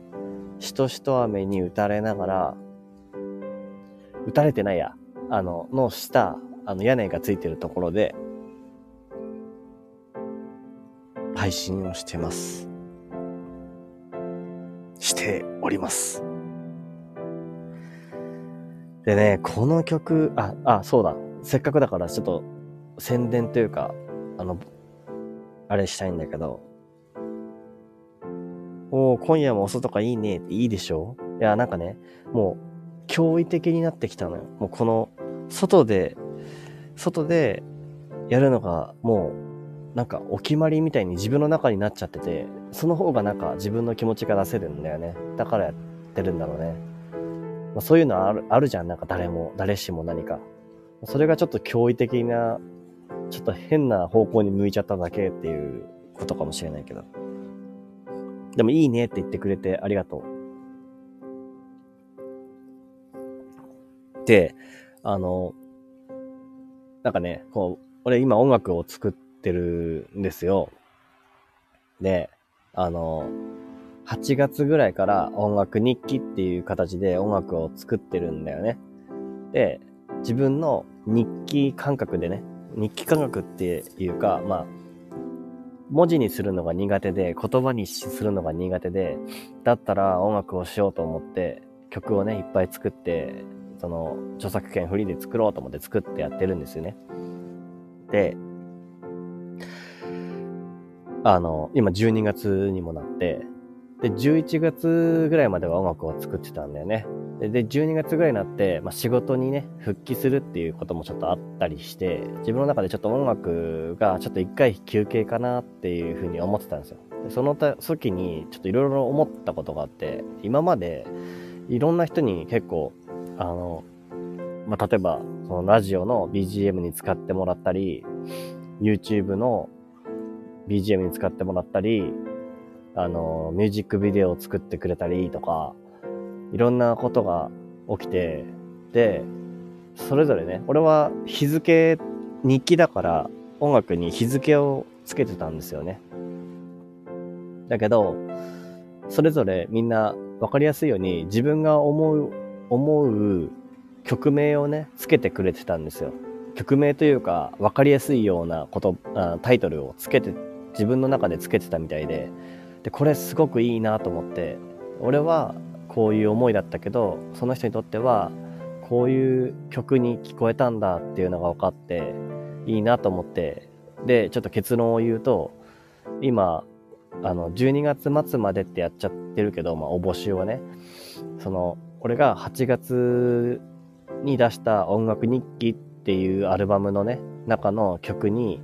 しとしと雨に打たれながら、打たれてないや。あの、の下、あの屋根がついてるところで、配信をしてます。しております。でね、この曲、あ、あ、そうだ。せっかくだからちょっと宣伝というか、あの、あれしたいんだけど、おお今夜もお外かいいねっていいでしょ？いや、なんかね、もう、驚異的になってきたのよ。もうこの、外で、外でやるのが、もう、なんかお決まりみたいに自分の中になっちゃってて、その方がなんか自分の気持ちが出せるんだよね。だからやってるんだろうね。まあ、そういうのあるあるじゃん。なんか誰も、誰しも何か。それがちょっと驚異的な、ちょっと変な方向に向いちゃっただけっていうことかもしれないけど。でもいいねって言ってくれてありがとう。で、あの、なんかね、こう、俺今音楽を作ってるんですよ。で、あの、8月ぐらいから音楽日記っていう形で音楽を作ってるんだよね。で、自分の日記感覚でね、日記感覚っていうか、まあ、文字にするのが苦手で、言葉にするのが苦手で、だったら音楽をしようと思って、曲をね、いっぱい作って、その、著作権フリーで作ろうと思って作ってやってるんですよね。で、あの、今12月にもなって、で、11月ぐらいまでは音楽を作ってたんだよね。で、で12月ぐらいになって、まあ、仕事にね、復帰するっていうこともちょっとあったりして、自分の中でちょっと音楽がちょっと一回休憩かなっていうふうに思ってたんですよ。でその時にちょっといろいろ思ったことがあって、今までいろんな人に結構、あの、まあ、例えば、そのラジオの BGM に使ってもらったり、YouTube の BGM に使ってもらったり、あの、ミュージックビデオを作ってくれたりとか、いろんなことが起きて、で、それぞれね、俺は日付、日記だから音楽に日付をつけてたんですよね。だけど、それぞれみんな分かりやすいように自分が思う、思う曲名をね、つけてくれてたんですよ。曲名というか分かりやすいようなこと、タイトルをつけて自分の中でつけてたみたいででこれすごくいいなと思って俺はこういう思いだったけどその人にとってはこういう曲に聞こえたんだっていうのが分かっていいなと思ってでちょっと結論を言うと今あの12月末までってやっちゃってるけど、まあ、お募集はねその俺が8月に出した音楽日記っていうアルバムのね中の曲に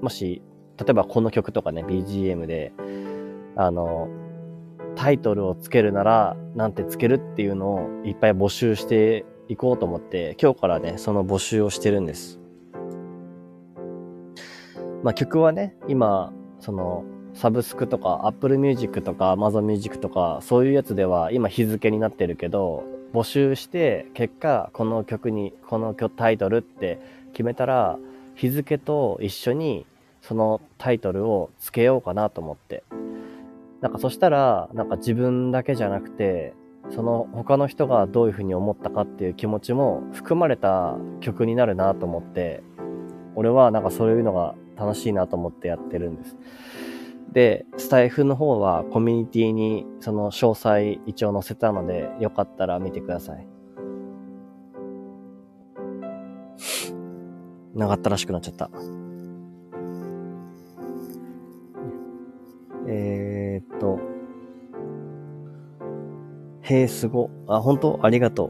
もし例えばこの曲とかね、BGM で、あの、タイトルをつけるなら、なんてつけるっていうのをいっぱい募集していこうと思って、今日からね、その募集をしてるんです。まあ曲はね、今、その、サブスクとか Apple Music とか Amazon Music とかそういうやつでは今日付になってるけど募集して結果この曲にこの曲タイトルって決めたら日付と一緒にそのタイトルをつけようかなと思って。なんかそしたら、なんか自分だけじゃなくて、その他の人がどういうふうに思ったかっていう気持ちも含まれた曲になるなと思って、俺はなんかそういうのが楽しいなと思ってやってるんです。で、スタイフの方はコミュニティにその詳細一応載せたので、よかったら見てください。長ったらしくなっちゃった。えー、っと、へえ、すご。あ、本当？ありがと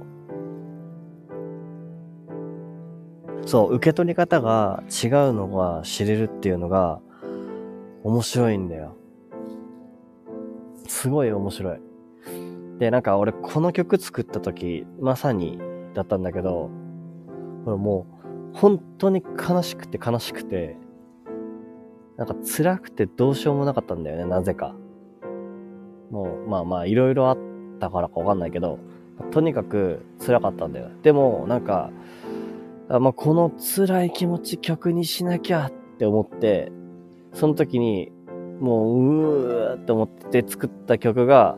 う。そう、受け取り方が違うのが知れるっていうのが面白いんだよ。すごい面白い。で、なんか俺この曲作った時、まさにだったんだけど、もう本当に悲しくて悲しくて、なんか辛くてどうしようもなかったんだよね、なぜか。もう、まあまあ、いろいろあったからかわかんないけど、とにかく辛かったんだよ。でも、なんか、まあ、この辛い気持ち曲にしなきゃって思って、その時に、もう、うーって思って作った曲が、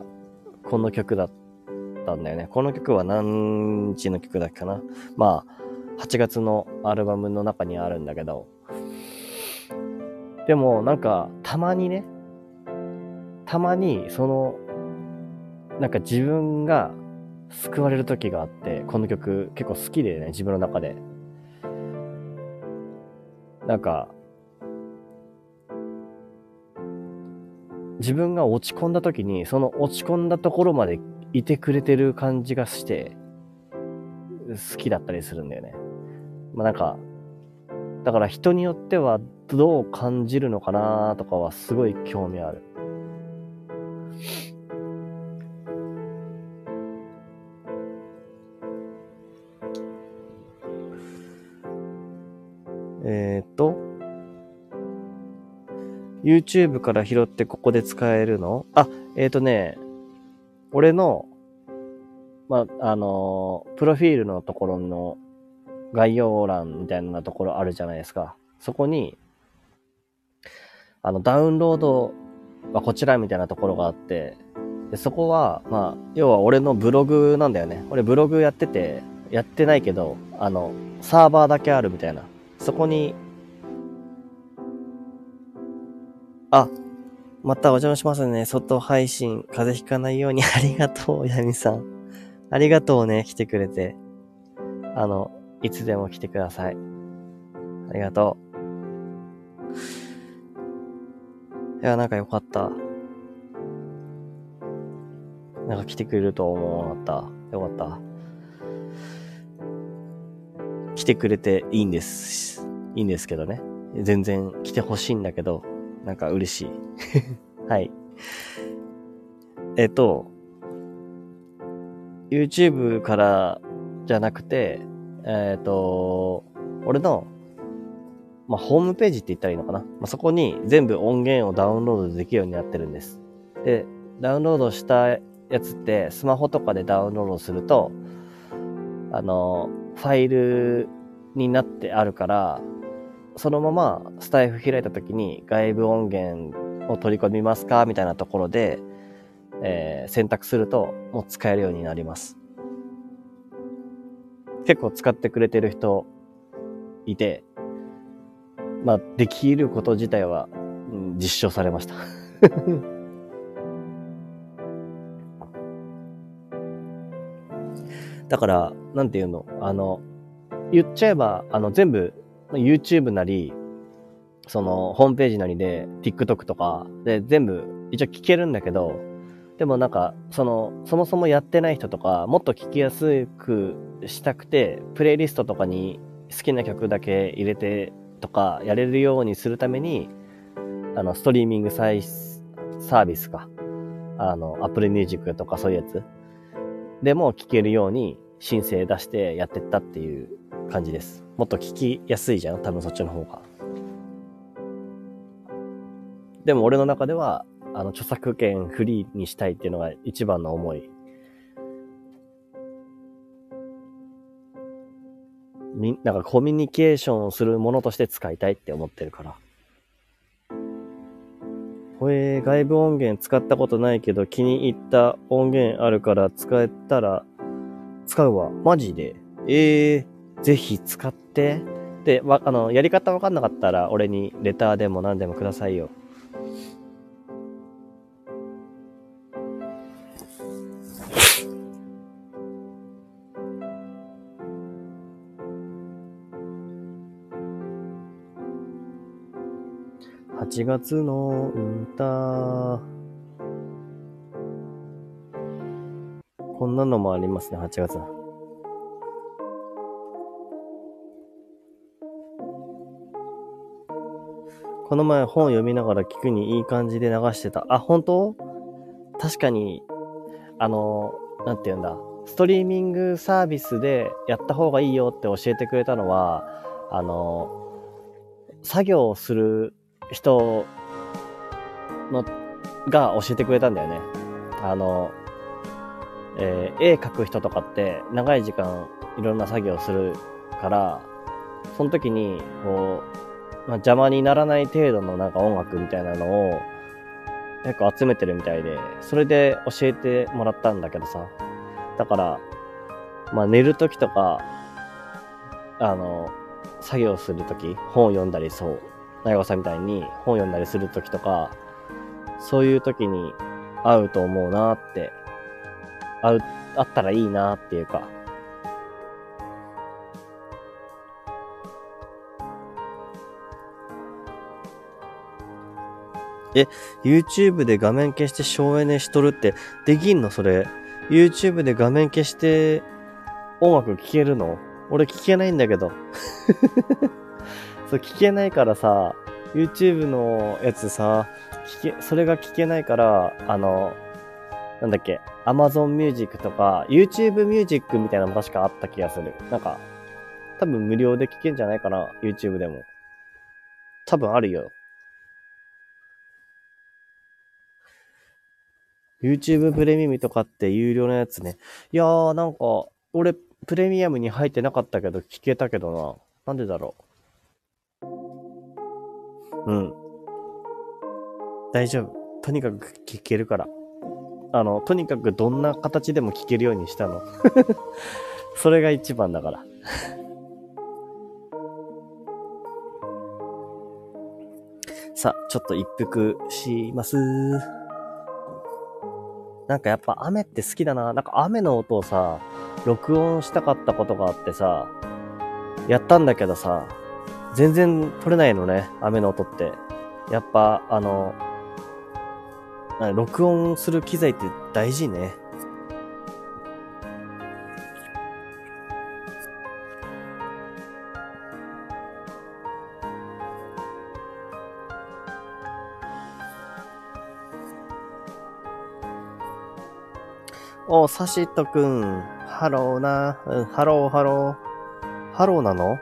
この曲だったんだよね。この曲は何時の曲だっけかな。まあ、8月のアルバムの中にあるんだけど、でもなんかたまにね、たまにその、なんか自分が救われる時があって、この曲結構好きでね、自分の中で。なんか、自分が落ち込んだ時に、その落ち込んだところまでいてくれてる感じがして、好きだったりするんだよね。まあなんか、だから人によってはどう感じるのかなとかはすごい興味ある。えっと、YouTube から拾ってここで使えるの？あ、えっ、とね、俺の、まあ、あのプロフィールのところの概要欄みたいなところあるじゃないですか。そこに、あの、ダウンロードはこちらみたいなところがあって、でそこは、まあ、要は俺のブログなんだよね。俺ブログやってて、やってないけど、あの、サーバーだけあるみたいな。そこに、あ、またお邪魔しますね。外配信、風邪ひかないように ありがとう、ヤミさん。ありがとうね、来てくれて。あの、いつでも来てください。ありがとう。いや、なんかよかった。なんか来てくれると思わなかった。よかった。来てくれていいんです。いいんですけどね。全然来てほしいんだけど、なんか嬉しい。はい。えっと、YouTube からじゃなくて、えっ、と、俺のまあ、ホームページって言ったらいいのかな？まあ、そこに全部音源をダウンロードできるようになってるんです。で、ダウンロードしたやつってスマホとかでダウンロードすると、あの、ファイルになってあるから、そのままスタイフ開いた時に外部音源を取り込みますか？みたいなところで、えー、選択するともう使えるようになります。結構使ってくれてる人いて、まあ、できること自体は、うん、実証されました。だから、なんていうの？あの、言っちゃえば、あの、全部、YouTube なり、その、ホームページなりで、TikTok とかで全部、一応聞けるんだけど、でもなんか、その、そもそもやってない人とか、もっと聞きやすくしたくて、プレイリストとかに好きな曲だけ入れてとかやれるようにするために、あの、ストリーミングサイサービスか。あの、Apple Music とかそういうやつ。でも聴けるように申請出してやってったっていう感じです。もっと聞きやすいじゃん？多分そっちの方が。でも俺の中では、あの、著作権フリーにしたいっていうのが一番の思いみ、なんかコミュニケーションをするものとして使いたいって思ってるから。これ外部音源使ったことないけど気に入った音源あるから使えたら使うわ。マジで？ええー、ぜひ使って。で、わ、あの、やり方わかんなかったら俺にレターでも何でもくださいよ。8月の歌。こんなのもありますね、8月。この前本読みながら聞くにいい感じで流してた。あ、本当？確かに、あの、なんて言うんだ。ストリーミングサービスでやった方がいいよって教えてくれたのは、あの、作業をする人の、が教えてくれたんだよね。あの、えー、絵描く人とかって長い時間いろんな作業するから、その時に、こう、まあ、邪魔にならない程度のなんか音楽みたいなのを結構集めてるみたいで、それで教えてもらったんだけどさ。だから、まあ寝る時とか、あの、作業する時、本を読んだりそう、なごさんみたいに本読んだりするときとか、そういうときに合うと思うなって、合う、あったらいいなっていうか、え、YouTube で画面消して省エネしとるってできんの？それ。YouTube で画面消して音楽聴けるの？俺聴けないんだけど。そう、聞けないからさ、YouTube のやつさ、聞け、それが聞けないから、あの、なんだっけ、Amazon Music とか、YouTube Music みたいなのも確かあった気がする。なんか、多分無料で聞けんじゃないかな、YouTube でも。多分あるよ。YouTube プレミアムとかって有料のやつね。いやー、なんか、俺、プレミアムに入ってなかったけど、聞けたけどな。なんでだろう。うん。大丈夫。とにかく聞けるから。あの、とにかくどんな形でも聞けるようにしたの。それが一番だから。さあ、ちょっと一服します。なんかやっぱ雨って好きだな。なんか雨の音をさ、録音したかったことがあってさ、やったんだけどさ、全然取れないのね、雨の音って。やっぱ、あの、録音する機材って大事ね。お、サシットくん。ハローな。うん、ハロー、ハロー。ハローなの？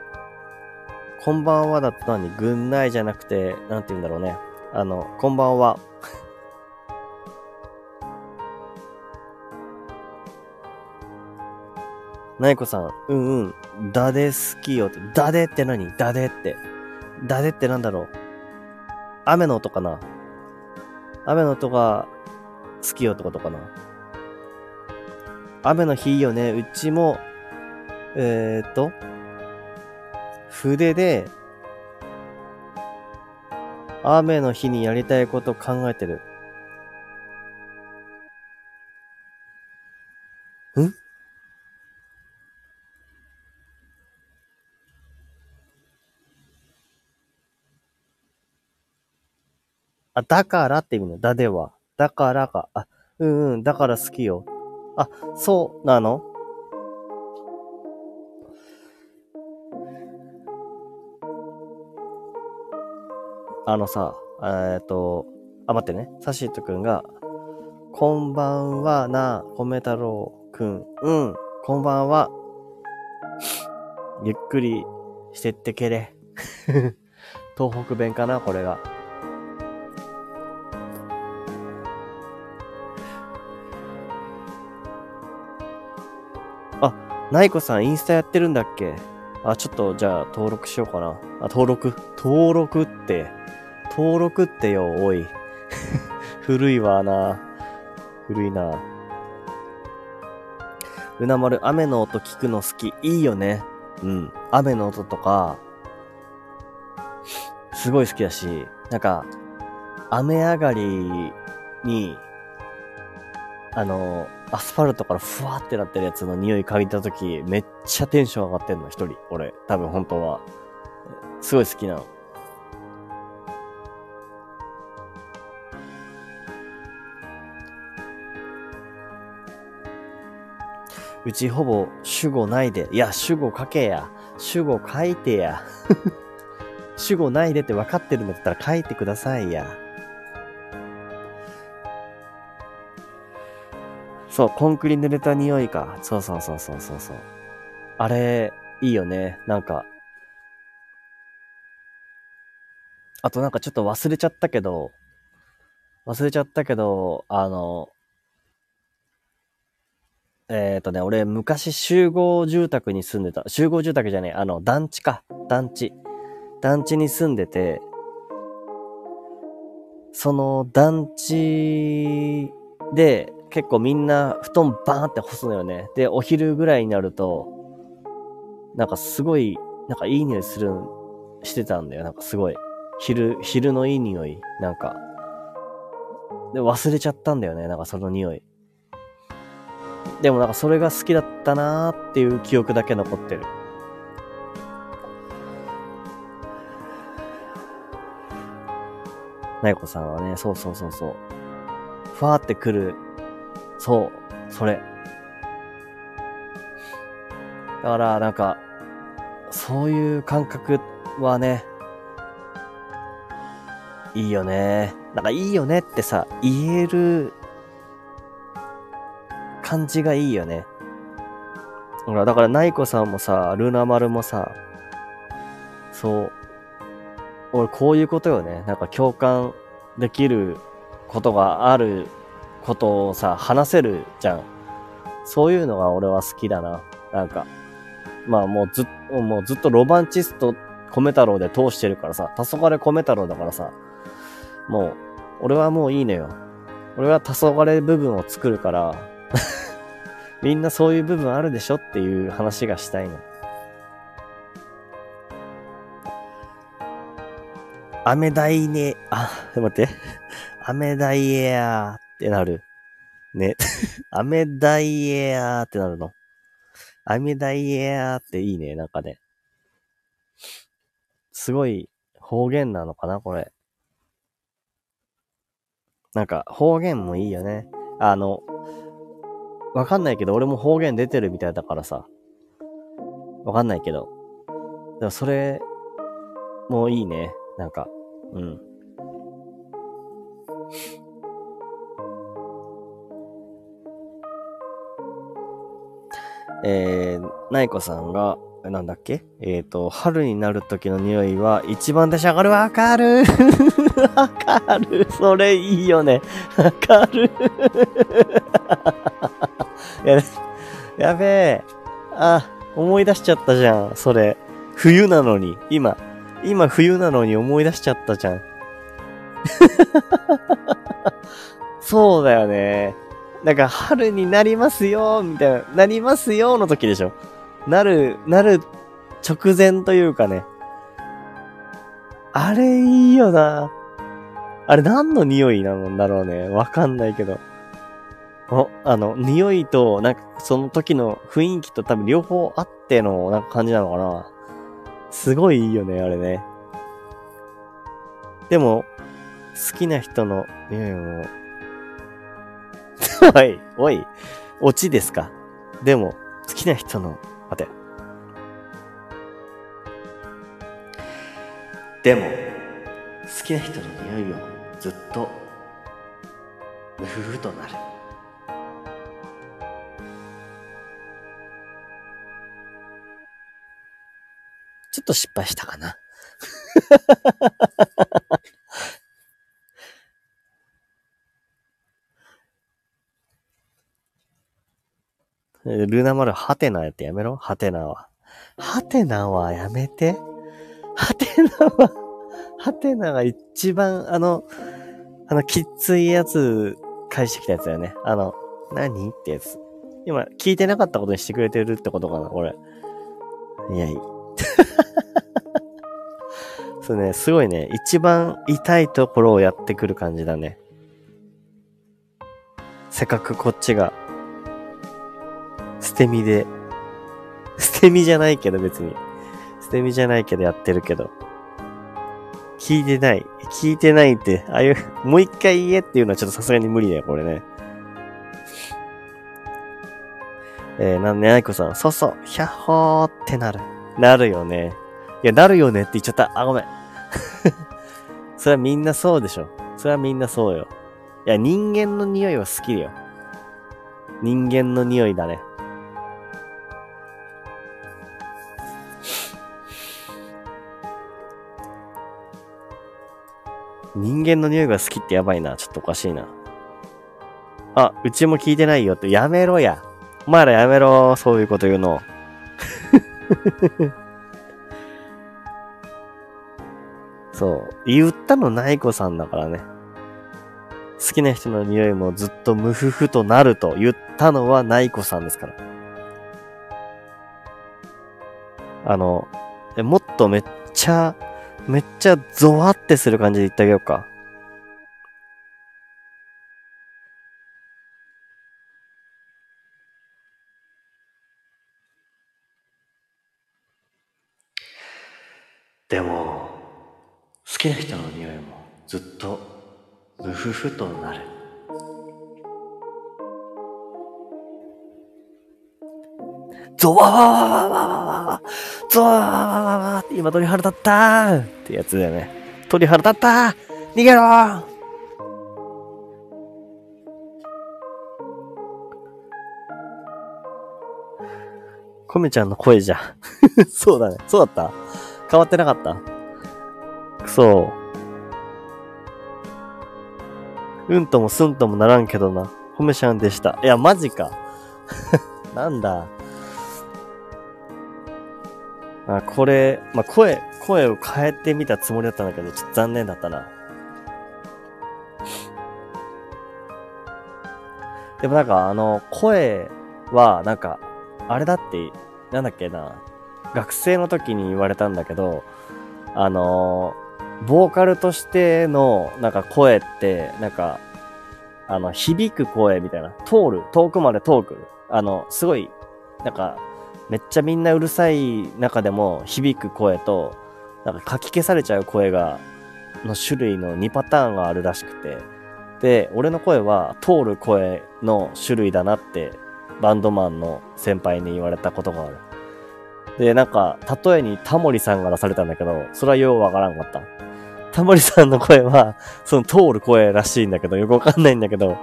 こんばんはだったのに、ぐんないじゃなくて、なんて言うんだろうね。あの、こんばんは。ないこさん、うんうん、だで好きよって、だでって何？だでって。だでってなんだろう？雨の音かな？雨の音が好きよってことかな？雨の日いいよね。うちも、えー、っと、筆で、雨の日にやりたいこと考えてる。ん？あ、だからって意味の、だでは。だからか。あ、うんうん、だから好きよ。あ、そうなの？あのさ、えっ、と、あ、待ってね。サシットくんが、こんばんはな、米太郎くん。うん、こんばんは。ゆっくりしてってけれ。東北弁かな、これが。あ、ナイコさんインスタやってるんだっけ？あ、ちょっとじゃあ登録しようかな。あ、登録登録って。登録ってよ、おい。古いわな。古いな。うなまる、雨の音聞くの好き。いいよね。うん。雨の音とか、すごい好きだし、なんか、雨上がりに、あの、アスファルトからふわってなってるやつの匂い嗅いだとき、めっちゃテンション上がってんの、一人。俺、多分本当は。すごい好きなの。うちほぼ主語ないで。いや、主語書けや。主語書いてや。主語ないでって分かってるんだったら書いてくださいや。そう、コンクリ濡れた匂いか。そうそうそうそうそうそう。あれ、いいよね。なんか。あとなんかちょっと忘れちゃったけど、忘れちゃったけど、あの、えっ、ー、とね、俺昔集合住宅に住んでた。集合住宅じゃねえ、あの、団地か。団地。団地に住んでて、その団地で結構みんな布団バーンって干すのよね。で、お昼ぐらいになると、なんかすごい、なんかいい匂いする、してたんだよ。なんかすごい。昼、昼のいい匂い。なんか。で、忘れちゃったんだよね。なんかその匂い。でもなんかそれが好きだったなーっていう記憶だけ残ってる。なゆこさんはね、そうそうそうそう。ふわーってくる。そう、それ。だからなんか、そういう感覚はね、いいよね。なんかいいよねってさ、言える感じがいいよね。ほら、だから、ナイコさんもさ、ルナ丸もさ、そう、俺こういうことよね。なんか共感できることがあることをさ、話せるじゃん。そういうのが俺は好きだな。なんか、まあもうずっと、もうずっとロマンチスト米太郎で通してるからさ、黄昏米太郎だからさ、もう、俺はもういいのよ。俺は黄昏部分を作るから みんなそういう部分あるでしょっていう話がしたいの。雨大ね、あ、待って。雨大エアーってなる。ね。雨大エアーってなるの。雨大エアーっていいね、なんかね。すごい方言なのかな、これ。なんか方言もいいよね。あの、わかんないけど、俺も方言出てるみたいだからさ。わかんないけど。でもそれ、もういいね。なんか、うん。えー、ナイコさんが、なんだっけ？えっ、ー、と、春になる時の匂いは一番でし上がる。わかる？わかるそれいいよね。わかるや、やべえ。あ、思い出しちゃったじゃん。それ。冬なのに。今。今冬なのに思い出しちゃったじゃん。そうだよね。なんか春になりますよ、みたいな。なりますよの時でしょ。なる、なる直前というかね。あれいいよな。あれ何の匂いなんだろうね。わかんないけど。お、あの、匂いと、なんかその時の雰囲気と多分両方あっての、なんか感じなのかな。すごいいいよね、あれね。でも、好きな人の匂いも、おい、おい、オチですか。でも、好きな人の、待て。でも、好きな人の匂いをずっと、ムフフとなる。ちょっと失敗したかな。ルナ丸、ハテナやってやめろ？ハテナは。ハテナはやめて。ハテナは、ハテナが一番、あの、あの、きついやつ返してきたやつだよね。あの、何？ってやつ。今、聞いてなかったことにしてくれてるってことかな、これ。いや、い。そうね、すごいね、一番痛いところをやってくる感じだね。せっかくこっちが、捨て身で、捨て身じゃないけど別に。捨て身じゃないけどやってるけど。聞いてない。聞いてないって、ああいう、もう一回言えっていうのはちょっとさすがに無理だよ、これね。えー、なんで、あいこさん、そうそう、ひゃっほーってなる。なるよね。いや、なるよねって言っちゃった。あ、ごめん。それはみんなそうでしょ。それはみんなそうよ。いや、人間の匂いは好きよ。人間の匂いだね。人間の匂いが好きってやばいな。ちょっとおかしいな。あ、うちも聞いてないよって。やめろや。お前らやめろ。そういうこと言うの。そう。言ったのナイコさんだからね。好きな人の匂いもずっとムフフとなると言ったのはナイコさんですから。あの、もっとめっちゃめっちゃゾワってする感じで言ってあげようか。でも、好きな人の匂いもずっとムフフとなる。ゾワワワワワワワワゾワワワワワ今鳥肌立ったってやつだよね。鳥肌立った逃げろコメちゃんの声じゃ。そうだね。そうだった変わってなかったくそうんともすんともならんけどな。コメちゃんでした。いや、マジか。なんだ。あ、これ、まあ、声、声を変えてみたつもりだったんだけど、ちょっと残念だったな。でもなんか、あの、声は、なんか、あれだって、なんだっけな、学生の時に言われたんだけど、あの、ボーカルとしての、なんか声って、なんか、あの、響く声みたいな、通る、遠くまで遠く、あの、すごい、なんか、めっちゃみんなうるさい中でも響く声と、なんかかき消されちゃう声が、の種類の2パターンがあるらしくて、で、俺の声は通る声の種類だなって、バンドマンの先輩に言われたことがある。で、なんか、例えにタモリさんが出されたんだけど、それはようわからんかった。タモリさんの声は、その通る声らしいんだけど、よくわかんないんだけど、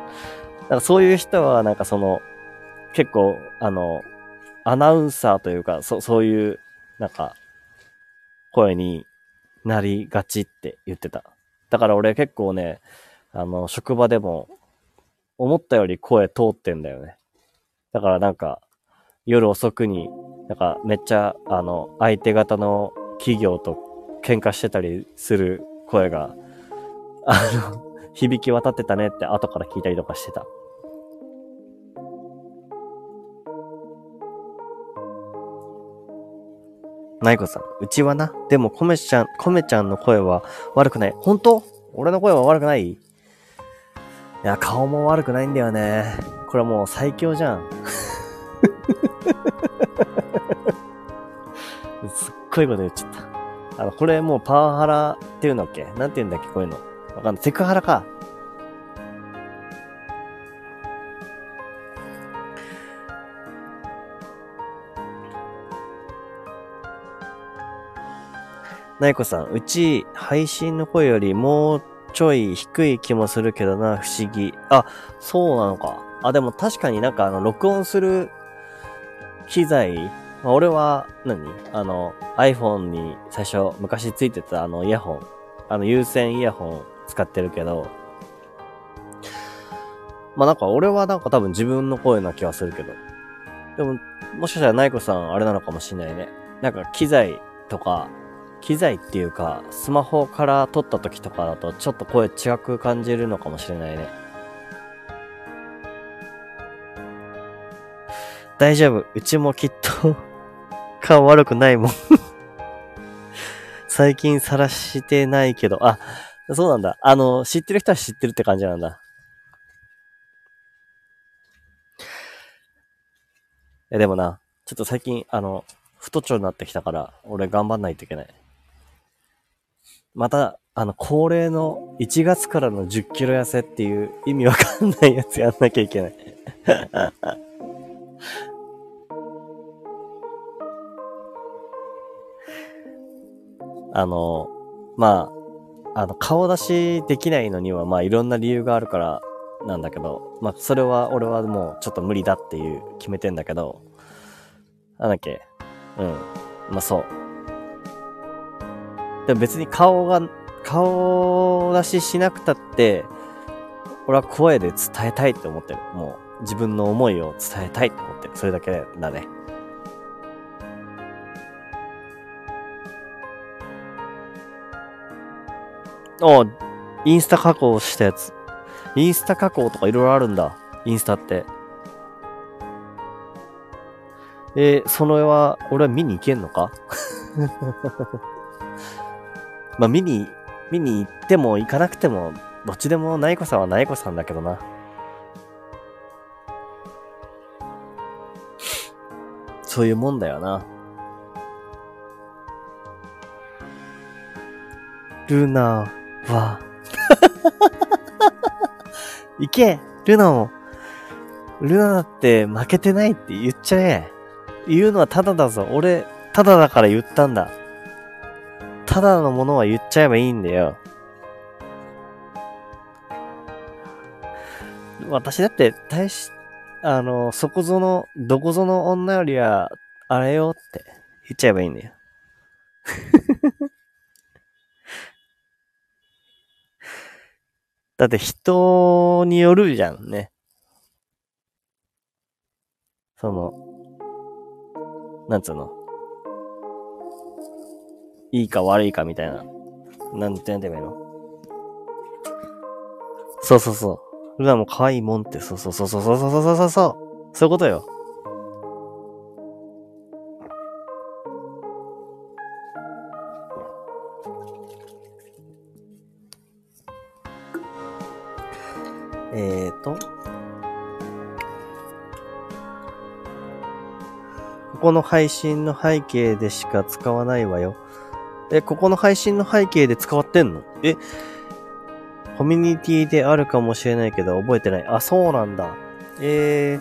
なんかそういう人は、なんかその、結構、あの、アナウンサーというか、そ、そういう、なんか、声になりがちって言ってた。だから俺結構ね、あの、職場でも、思ったより声通ってんだよね。だからなんか、夜遅くに、なんかめっちゃ、あの、相手方の企業と喧嘩してたりする声が、あの、響き渡ってたねって後から聞いたりとかしてた。ナイコさん、うちはな、でもコメちゃん、コメちゃんの声は悪くない。本当？俺の声は悪くない？いや、顔も悪くないんだよね。これもう最強じゃん。すっごいこと言っちゃった。あの、これもうパワハラっていうんだっけ？なんて言うんだっけ？こういうの。わかんない。セクハラか。なイこさん、うち配信の声よりもうちょい低い気もするけどな、不思議。あ、そうなのか。あ、でも確かになんかあの、録音する機材、まあ、俺は何、あの、iPhone に最初昔ついてたあのイヤホン、あの有線イヤホン使ってるけど、まあなんか俺はなんか多分自分の声な気はするけど。でも、もしかしたらナイコさんあれなのかもしんないね。なんか機材とか機材っていうか、スマホから撮った時とかだと、ちょっと声違く感じるのかもしれないね。大丈夫。うちもきっと顔悪くないもん 最近晒してないけど、あ、そうなんだ。あの、知ってる人は知ってるって感じなんだ。え、でもな、ちょっと最近、あの、太っちょになってきたから、俺頑張んないといけない。また、あの、恒例の1月からの10キロ痩せっていう意味わかんないやつやんなきゃいけないあの、まあ、あの、顔出しできないのには、まあ、いろんな理由があるからなんだけど、まあ、それは俺はもうちょっと無理だっていう決めてんだけど、なんだっけ、うん。まあ、そう。でも別に顔が、顔出ししなくたって、俺は声で伝えたいって思ってる。もう、自分の思いを伝えたいって思ってる。それだけだね。あインスタ加工したやつ。インスタ加工とかいろいろあるんだ。インスタって。えー、その絵は、俺は見に行けんのか？まあ、見に、見に行っても行かなくても、どっちでもナイコさんはナイコさんだけどな。そういうもんだよな。ルナは、行けルナも、ルナだって負けてないって言っちゃえ。言うのはただだぞ。俺、ただだから言ったんだ。ただのものは言っちゃえばいいんだよ。私だって大し、あの、そこぞの、どこぞの女よりは、あれよって言っちゃえばいいんだよ。だって人によるじゃんね。その、なんつうの？いいか悪いかみたいな。なんてなんて言えばいいのそうそうそう。ルナも可愛いもんって、そうそうそうそうそうそうそうそう。そういうことよ。えーと、ここの配信の背景でしか使わないわよ。え、ここの配信の背景で使わってんの？え、コミュニティであるかもしれないけど覚えてない。あ、そうなんだ。え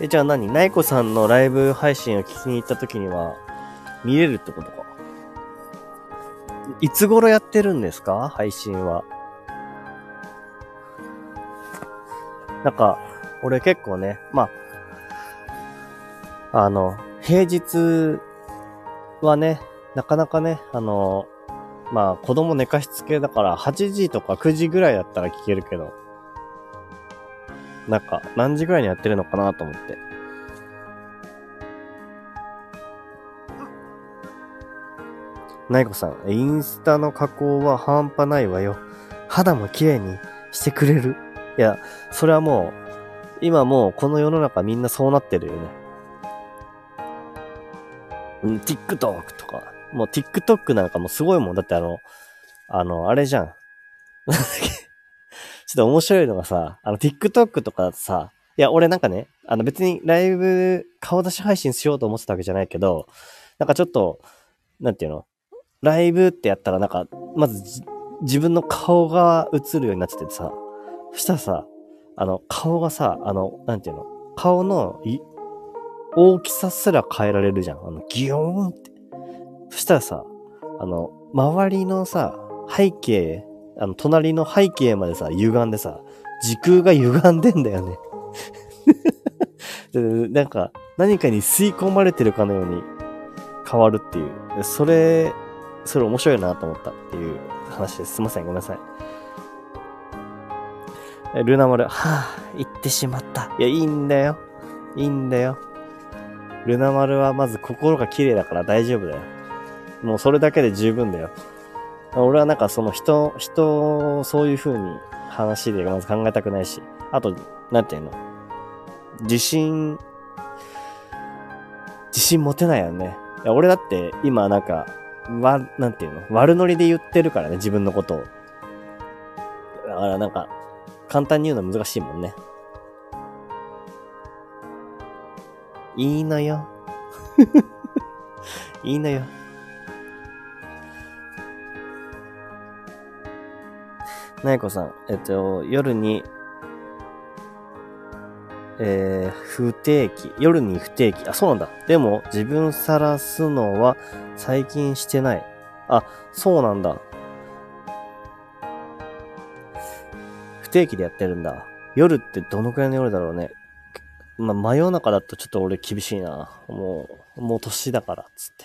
ー、え、じゃあ何？ナイコさんのライブ配信を聞きに行った時には見れるってことかいつ頃やってるんですか？配信は。なんか、俺結構ね、まあ、あの、平日はね、なかなかね、あの、まあ子供寝かしつけだから8時とか9時ぐらいだったら聞けるけど、なんか何時ぐらいにやってるのかなと思って。なイこさん、インスタの加工は半端ないわよ。肌も綺麗にしてくれる。いや、それはもう、今もうこの世の中みんなそうなってるよね。うん、TikTok とか。もう TikTok なんかもすごいもん。だってあの、あの、あれじゃん。ちょっと面白いのがさ、あの TikTok とかさ、いや、俺なんかね、あの別にライブ顔出し配信しようと思ってたわけじゃないけど、なんかちょっと、なんていうの？ライブってやったらなんか、まず自分の顔が映るようになっててさ、そしたらさ、あの、顔がさ、あの、なんていうの？顔のい大きさすら変えられるじゃん。あの、ギヨーンって。そしたらさ、あの、周りのさ、背景、あの、隣の背景までさ、歪んでさ、時空が歪んでんだよね なんか、何かに吸い込まれてるかのように変わるっていう。それ、それ面白いなと思ったっていう話です。すいません、ごめんなさい。ルナ丸、はぁ、行ってしまった。いや、いいんだよ。いいんだよ。ルナ丸はまず心が綺麗だから大丈夫だよ。もうそれだけで十分だよ。俺はなんかその人、人をそういう風に話でまず考えたくないし、あと、なんていうの？自信、自信持てないよね。いや俺だって今なんか、わ、なんていうの？悪ノリで言ってるからね、自分のことを。だからなんか、簡単に言うのは難しいもんね。いいのよ。いいのよ。なやこさん、えっと、夜に、えー、不定期。夜に不定期。あ、そうなんだ。でも、自分さらすのは最近してない。あ、そうなんだ。定期でやってるんだ。夜ってどのくらいの夜だろうね。まあ、真夜中だとちょっと俺厳しいな。もう、もう年だから、つって。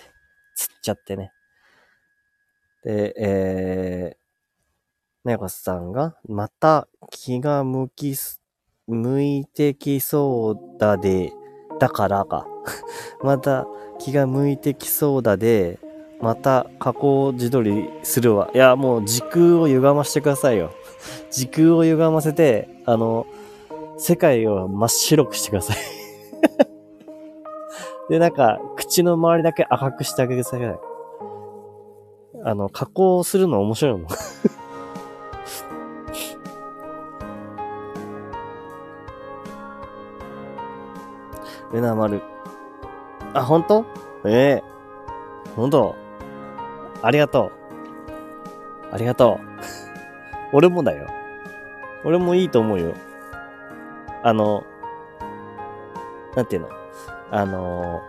つっちゃってね。で、えー、なやこさんが、また気が向きす、向いてきそうだで、だからか。また気が向いてきそうだで、また加工自撮りするわ。いや、もう時空を歪ましてくださいよ。時空を歪ませて、あの、世界を真っ白くしてください で、なんか、口の周りだけ赤くしてあげてください。あの、加工するの面白いもんルナ丸。あ、本当？ええー、本当？ありがとう。ありがとう。俺もだよ。俺もいいと思うよ。あの、なんていうの？あの、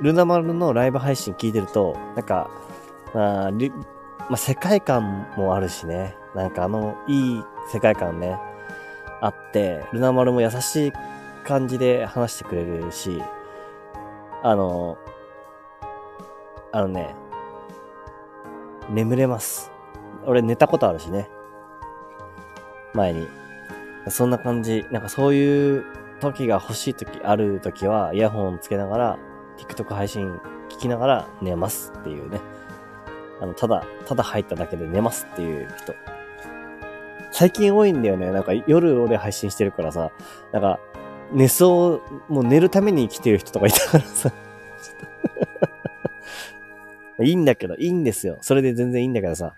ルナ丸のライブ配信聞いてると、なんか、あまあ、世界観もあるしね。なんかあの、いい世界観ね、あって、ルナ丸も優しい感じで話してくれるし、あの、あのね、眠れます。俺寝たことあるしね。前に。そんな感じ。なんかそういう時が欲しい時、ある時は、イヤホンつけながら、TikTok 配信聞きながら寝ますっていうね。あの、ただ、ただ入っただけで寝ますっていう人。最近多いんだよね。なんか夜俺配信してるからさ、なんか、寝そう、もう寝るために来てる人とかいたからさ。いいんだけど、いいんですよ。それで全然いいんだけどさ。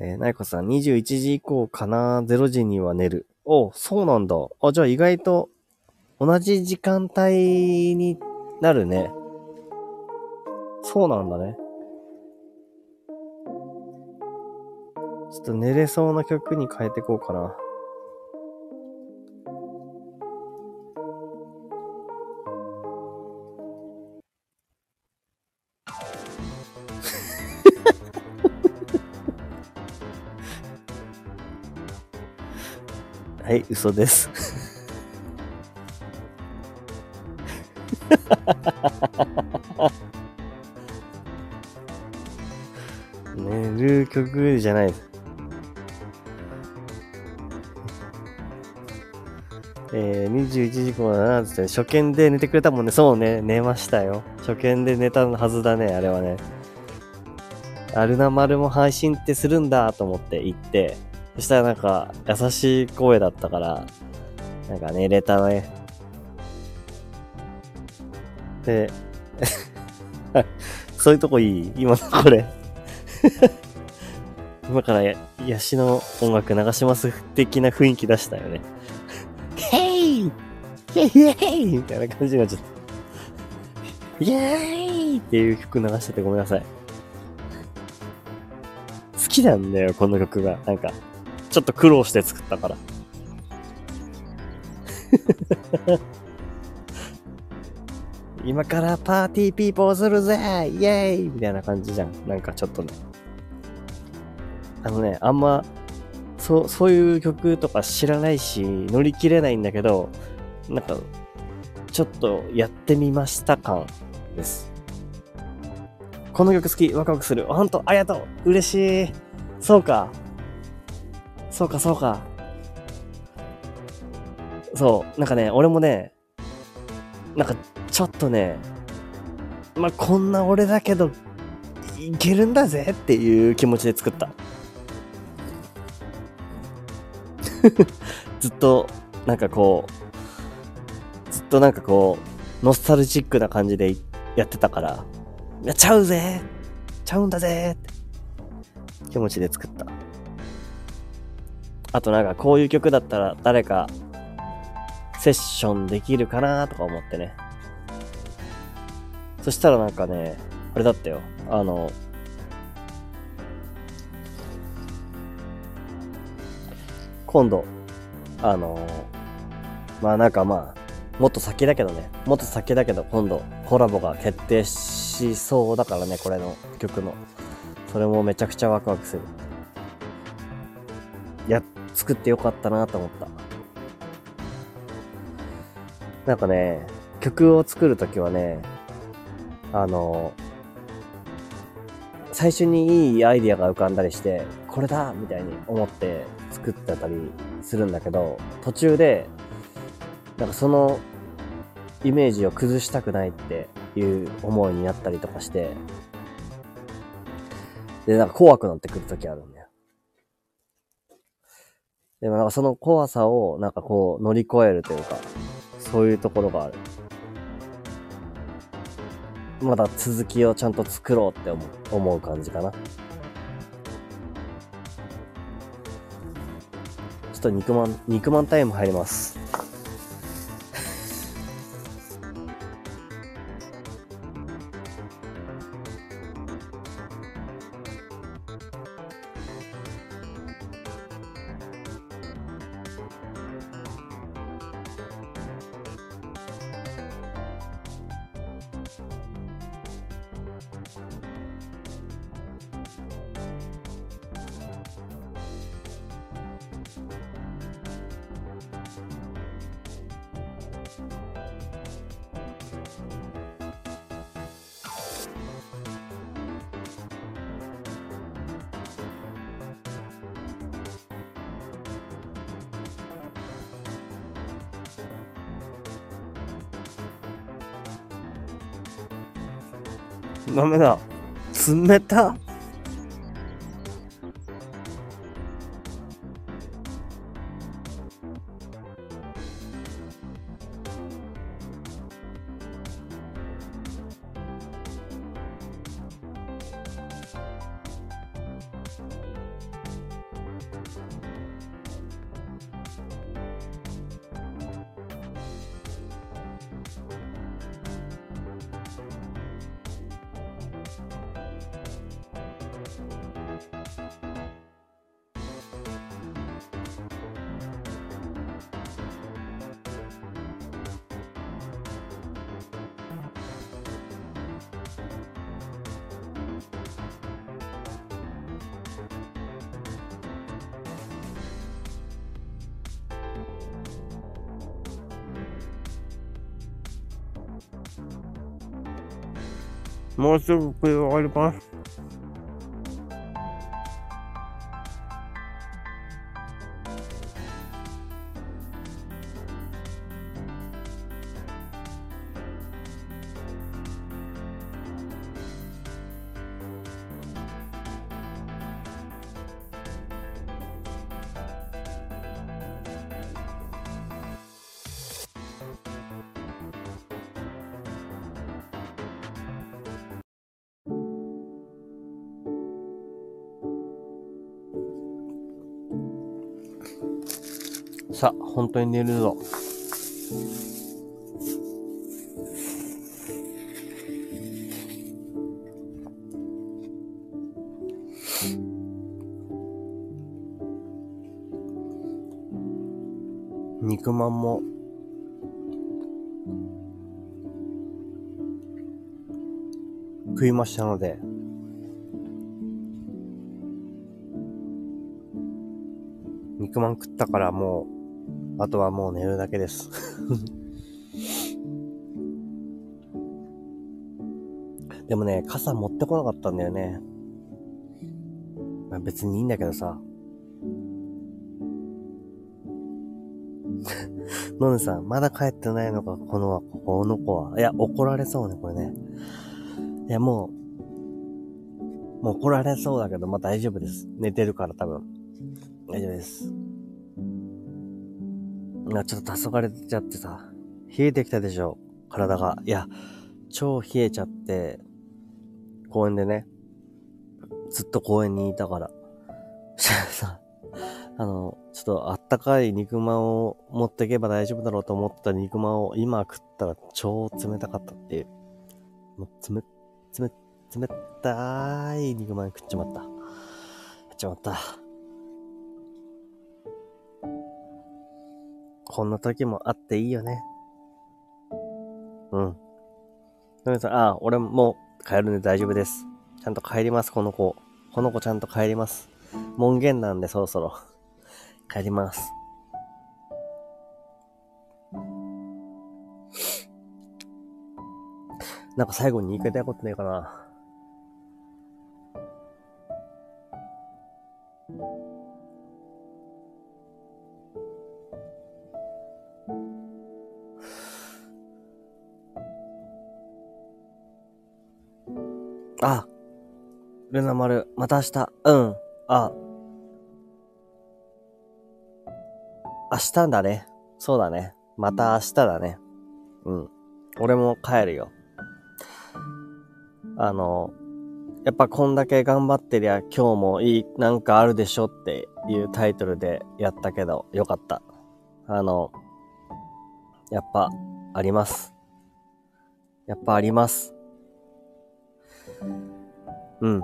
えー、なやこさん、21時以降かな ?0 時には寝る。おそうなんだ。あ、じゃあ意外と同じ時間帯になるね。そうなんだね。ちょっと寝れそうな曲に変えていこうかな。はい、嘘です。寝る曲じゃないです。えー、21時頃だな、つって、初見で寝てくれたもんね。そうね、寝ましたよ。初見で寝たはずだね、あれはね。アルナ丸も配信ってするんだと思って行って、そしたらなんか、優しい声だったから、なんか寝れたね。で、そういうとこいい？今のこれ 今からや、ヤシの音楽流します？的な雰囲気出したよね。ヘイヘイヘイみたいな感じになっちゃった。イェーイっていう曲流しててごめんなさい。好きなんだよ、この曲が。なんか、ちょっと苦労して作ったから。今からパーティーピーポーするぜイェーイみたいな感じじゃん。なんかちょっとね。あのね、あんま、そう、そういう曲とか知らないし、乗り切れないんだけど、なんか、ちょっとやってみました感です。この曲好き、ワクワクする。ほんと、ありがとう嬉しいそうか。そうか、そうか。そう。なんかね、俺もね、なんか、ちょっとね、まあ、こんな俺だけど、いけるんだぜっていう気持ちで作った。ずっと、なんかこう、ずっとなんかこう、ノスタルジックな感じでやってたから、やっちゃうぜちゃうんだぜって気持ちで作った。あとなんかこういう曲だったら誰かセッションできるかなとか思ってね。そしたらなんかね、あれだったよ。あの、今度、あのまあなんかまあ、もっと先だけどね、もっと先だけど今度コラボが決定しそうだからね、これの曲の。それもめちゃくちゃワクワクする。や、作ってよかったなと思った。なんかね、曲を作るときはね、あの、最初にいいアイディアが浮かんだりして、これだみたいに思って作ってたりするんだけど、途中で、なんかそのイメージを崩したくないっていう思いになったりとかして、で、なんか怖くなってくるときあるんだよ。でもなんかその怖さをなんかこう乗り越えるというか、そういうところがある。まだ続きをちゃんと作ろうって思う思う感じかな。ちょっと肉まん、肉まんタイム入ります。ダメだ。冷た。もう本当に寝るぞ。肉まんも食いましたので、肉まん食ったからもうあとはもう寝るだけです でもね、傘持ってこなかったんだよね。まあ、別にいいんだけどさ。のんさん、まだ帰ってないのか、この、この子は。いや、怒られそうね、これね。いや、もう、もう怒られそうだけど、まあ大丈夫です。寝てるから多分。大丈夫です。あ、ちょっと黄昏ちゃってさ、冷えてきたでしょ、体が。いや、超冷えちゃって、公園でね、ずっと公園にいたから。したらさ、あの、ちょっとあったかい肉まんを持っていけば大丈夫だろうと思った肉まんを今食ったら超冷たかったっていう。もう、つめ、つめ、冷たい肉まん食っちまった。食っちまった。こんな時もあっていいよね。うん。のりさん、ああ、俺もう帰るんで大丈夫です。ちゃんと帰ります、この子。この子ちゃんと帰ります。門限なんでそろそろ。帰ります。なんか最後に言い換えたことねえかな。あ、ルナ丸、また明日。うん。あ、明日だね。そうだね。また明日だね。うん。俺も帰るよ。あの、やっぱこんだけ頑張ってりゃ今日もいい、なんかあるでしょっていうタイトルでやったけど、よかった。あの、やっぱ、あります。やっぱあります。うん。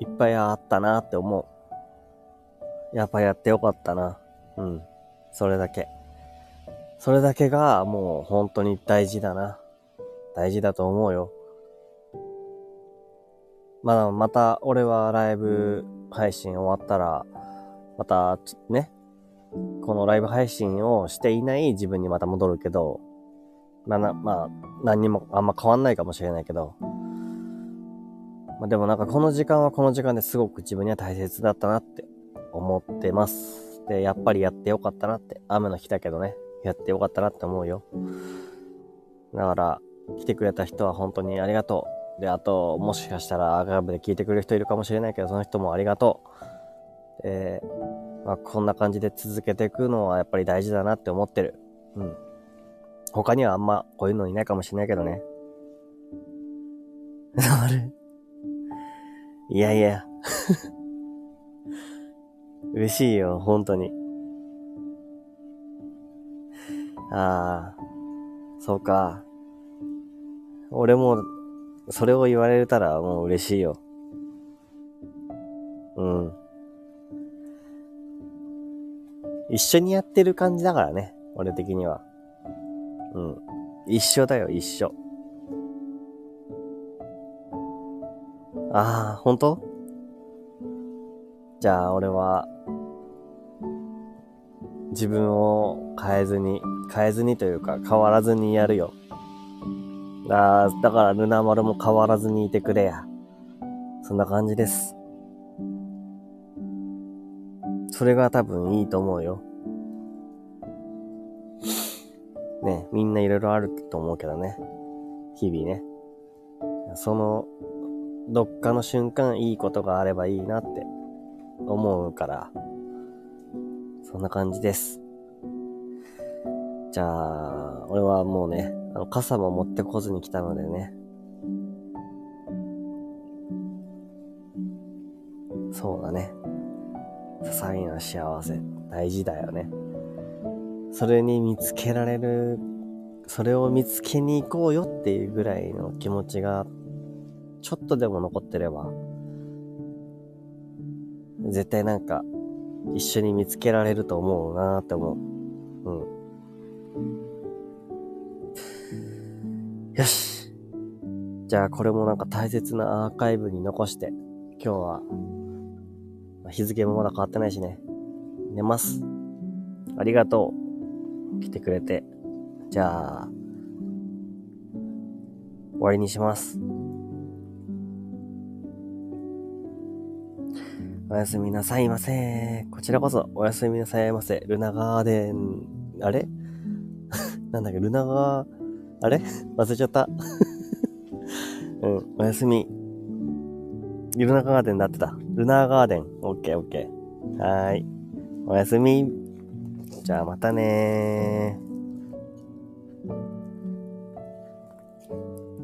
いっぱいあったなって思う。やっぱやってよかったな。うん。それだけ。それだけがもう本当に大事だな。大事だと思うよ。まだ、また俺はライブ配信終わったら、またね、このライブ配信をしていない自分にまた戻るけど、まあな、まあ、何にもあんま変わんないかもしれないけど、まあでもなんかこの時間はこの時間ですごく自分には大切だったなって思ってます。で、やっぱりやってよかったなって。雨の日だけどね、やってよかったなって思うよ。だから、来てくれた人は本当にありがとう。で、あと、もしかしたらアーカイブで聞いてくれる人いるかもしれないけど、その人もありがとう。えー、まあ、こんな感じで続けていくのはやっぱり大事だなって思ってる。うん。他にはあんまこういうのいないかもしれないけどね。あれ？いやいや。嬉しいよ、本当に。ああ、そうか。俺も、それを言われたらもう嬉しいよ。うん。一緒にやってる感じだからね、俺的には。うん。一緒だよ、一緒。ああ、本当？じゃあ、俺は、自分を変えずに、変えずにというか変わらずにやるよ。だだからルナ丸も変わらずにいてくれや。そんな感じです。それが多分いいと思うよ。ね、みんないろいろあると思うけどね。日々ね。その、どっかの瞬間いいことがあればいいなって思うから。そんな感じです。じゃあ、俺はもうね、あの、傘も持ってこずに来たのでね。そうだね。些細な幸せ、大事だよね。それに見つけられる、それを見つけに行こうよっていうぐらいの気持ちが、ちょっとでも残ってれば、絶対なんか、一緒に見つけられると思うなって思う。うん。よし。じゃあこれもなんか大切なアーカイブに残して、今日は、日付もまだ変わってないしね。寝ます。ありがとう。来てくれて。じゃあ、終わりにします。おやすみなさいませ。こちらこそ、おやすみなさいませ。ルナガーデン、あれ？なんだっけ、ルナガー、あれ？忘れちゃった。うん、おやすみ。ルナガーデンだってた。ルナガーデン。オッケーオッケー。はーい。おやすみ。じゃあまたね。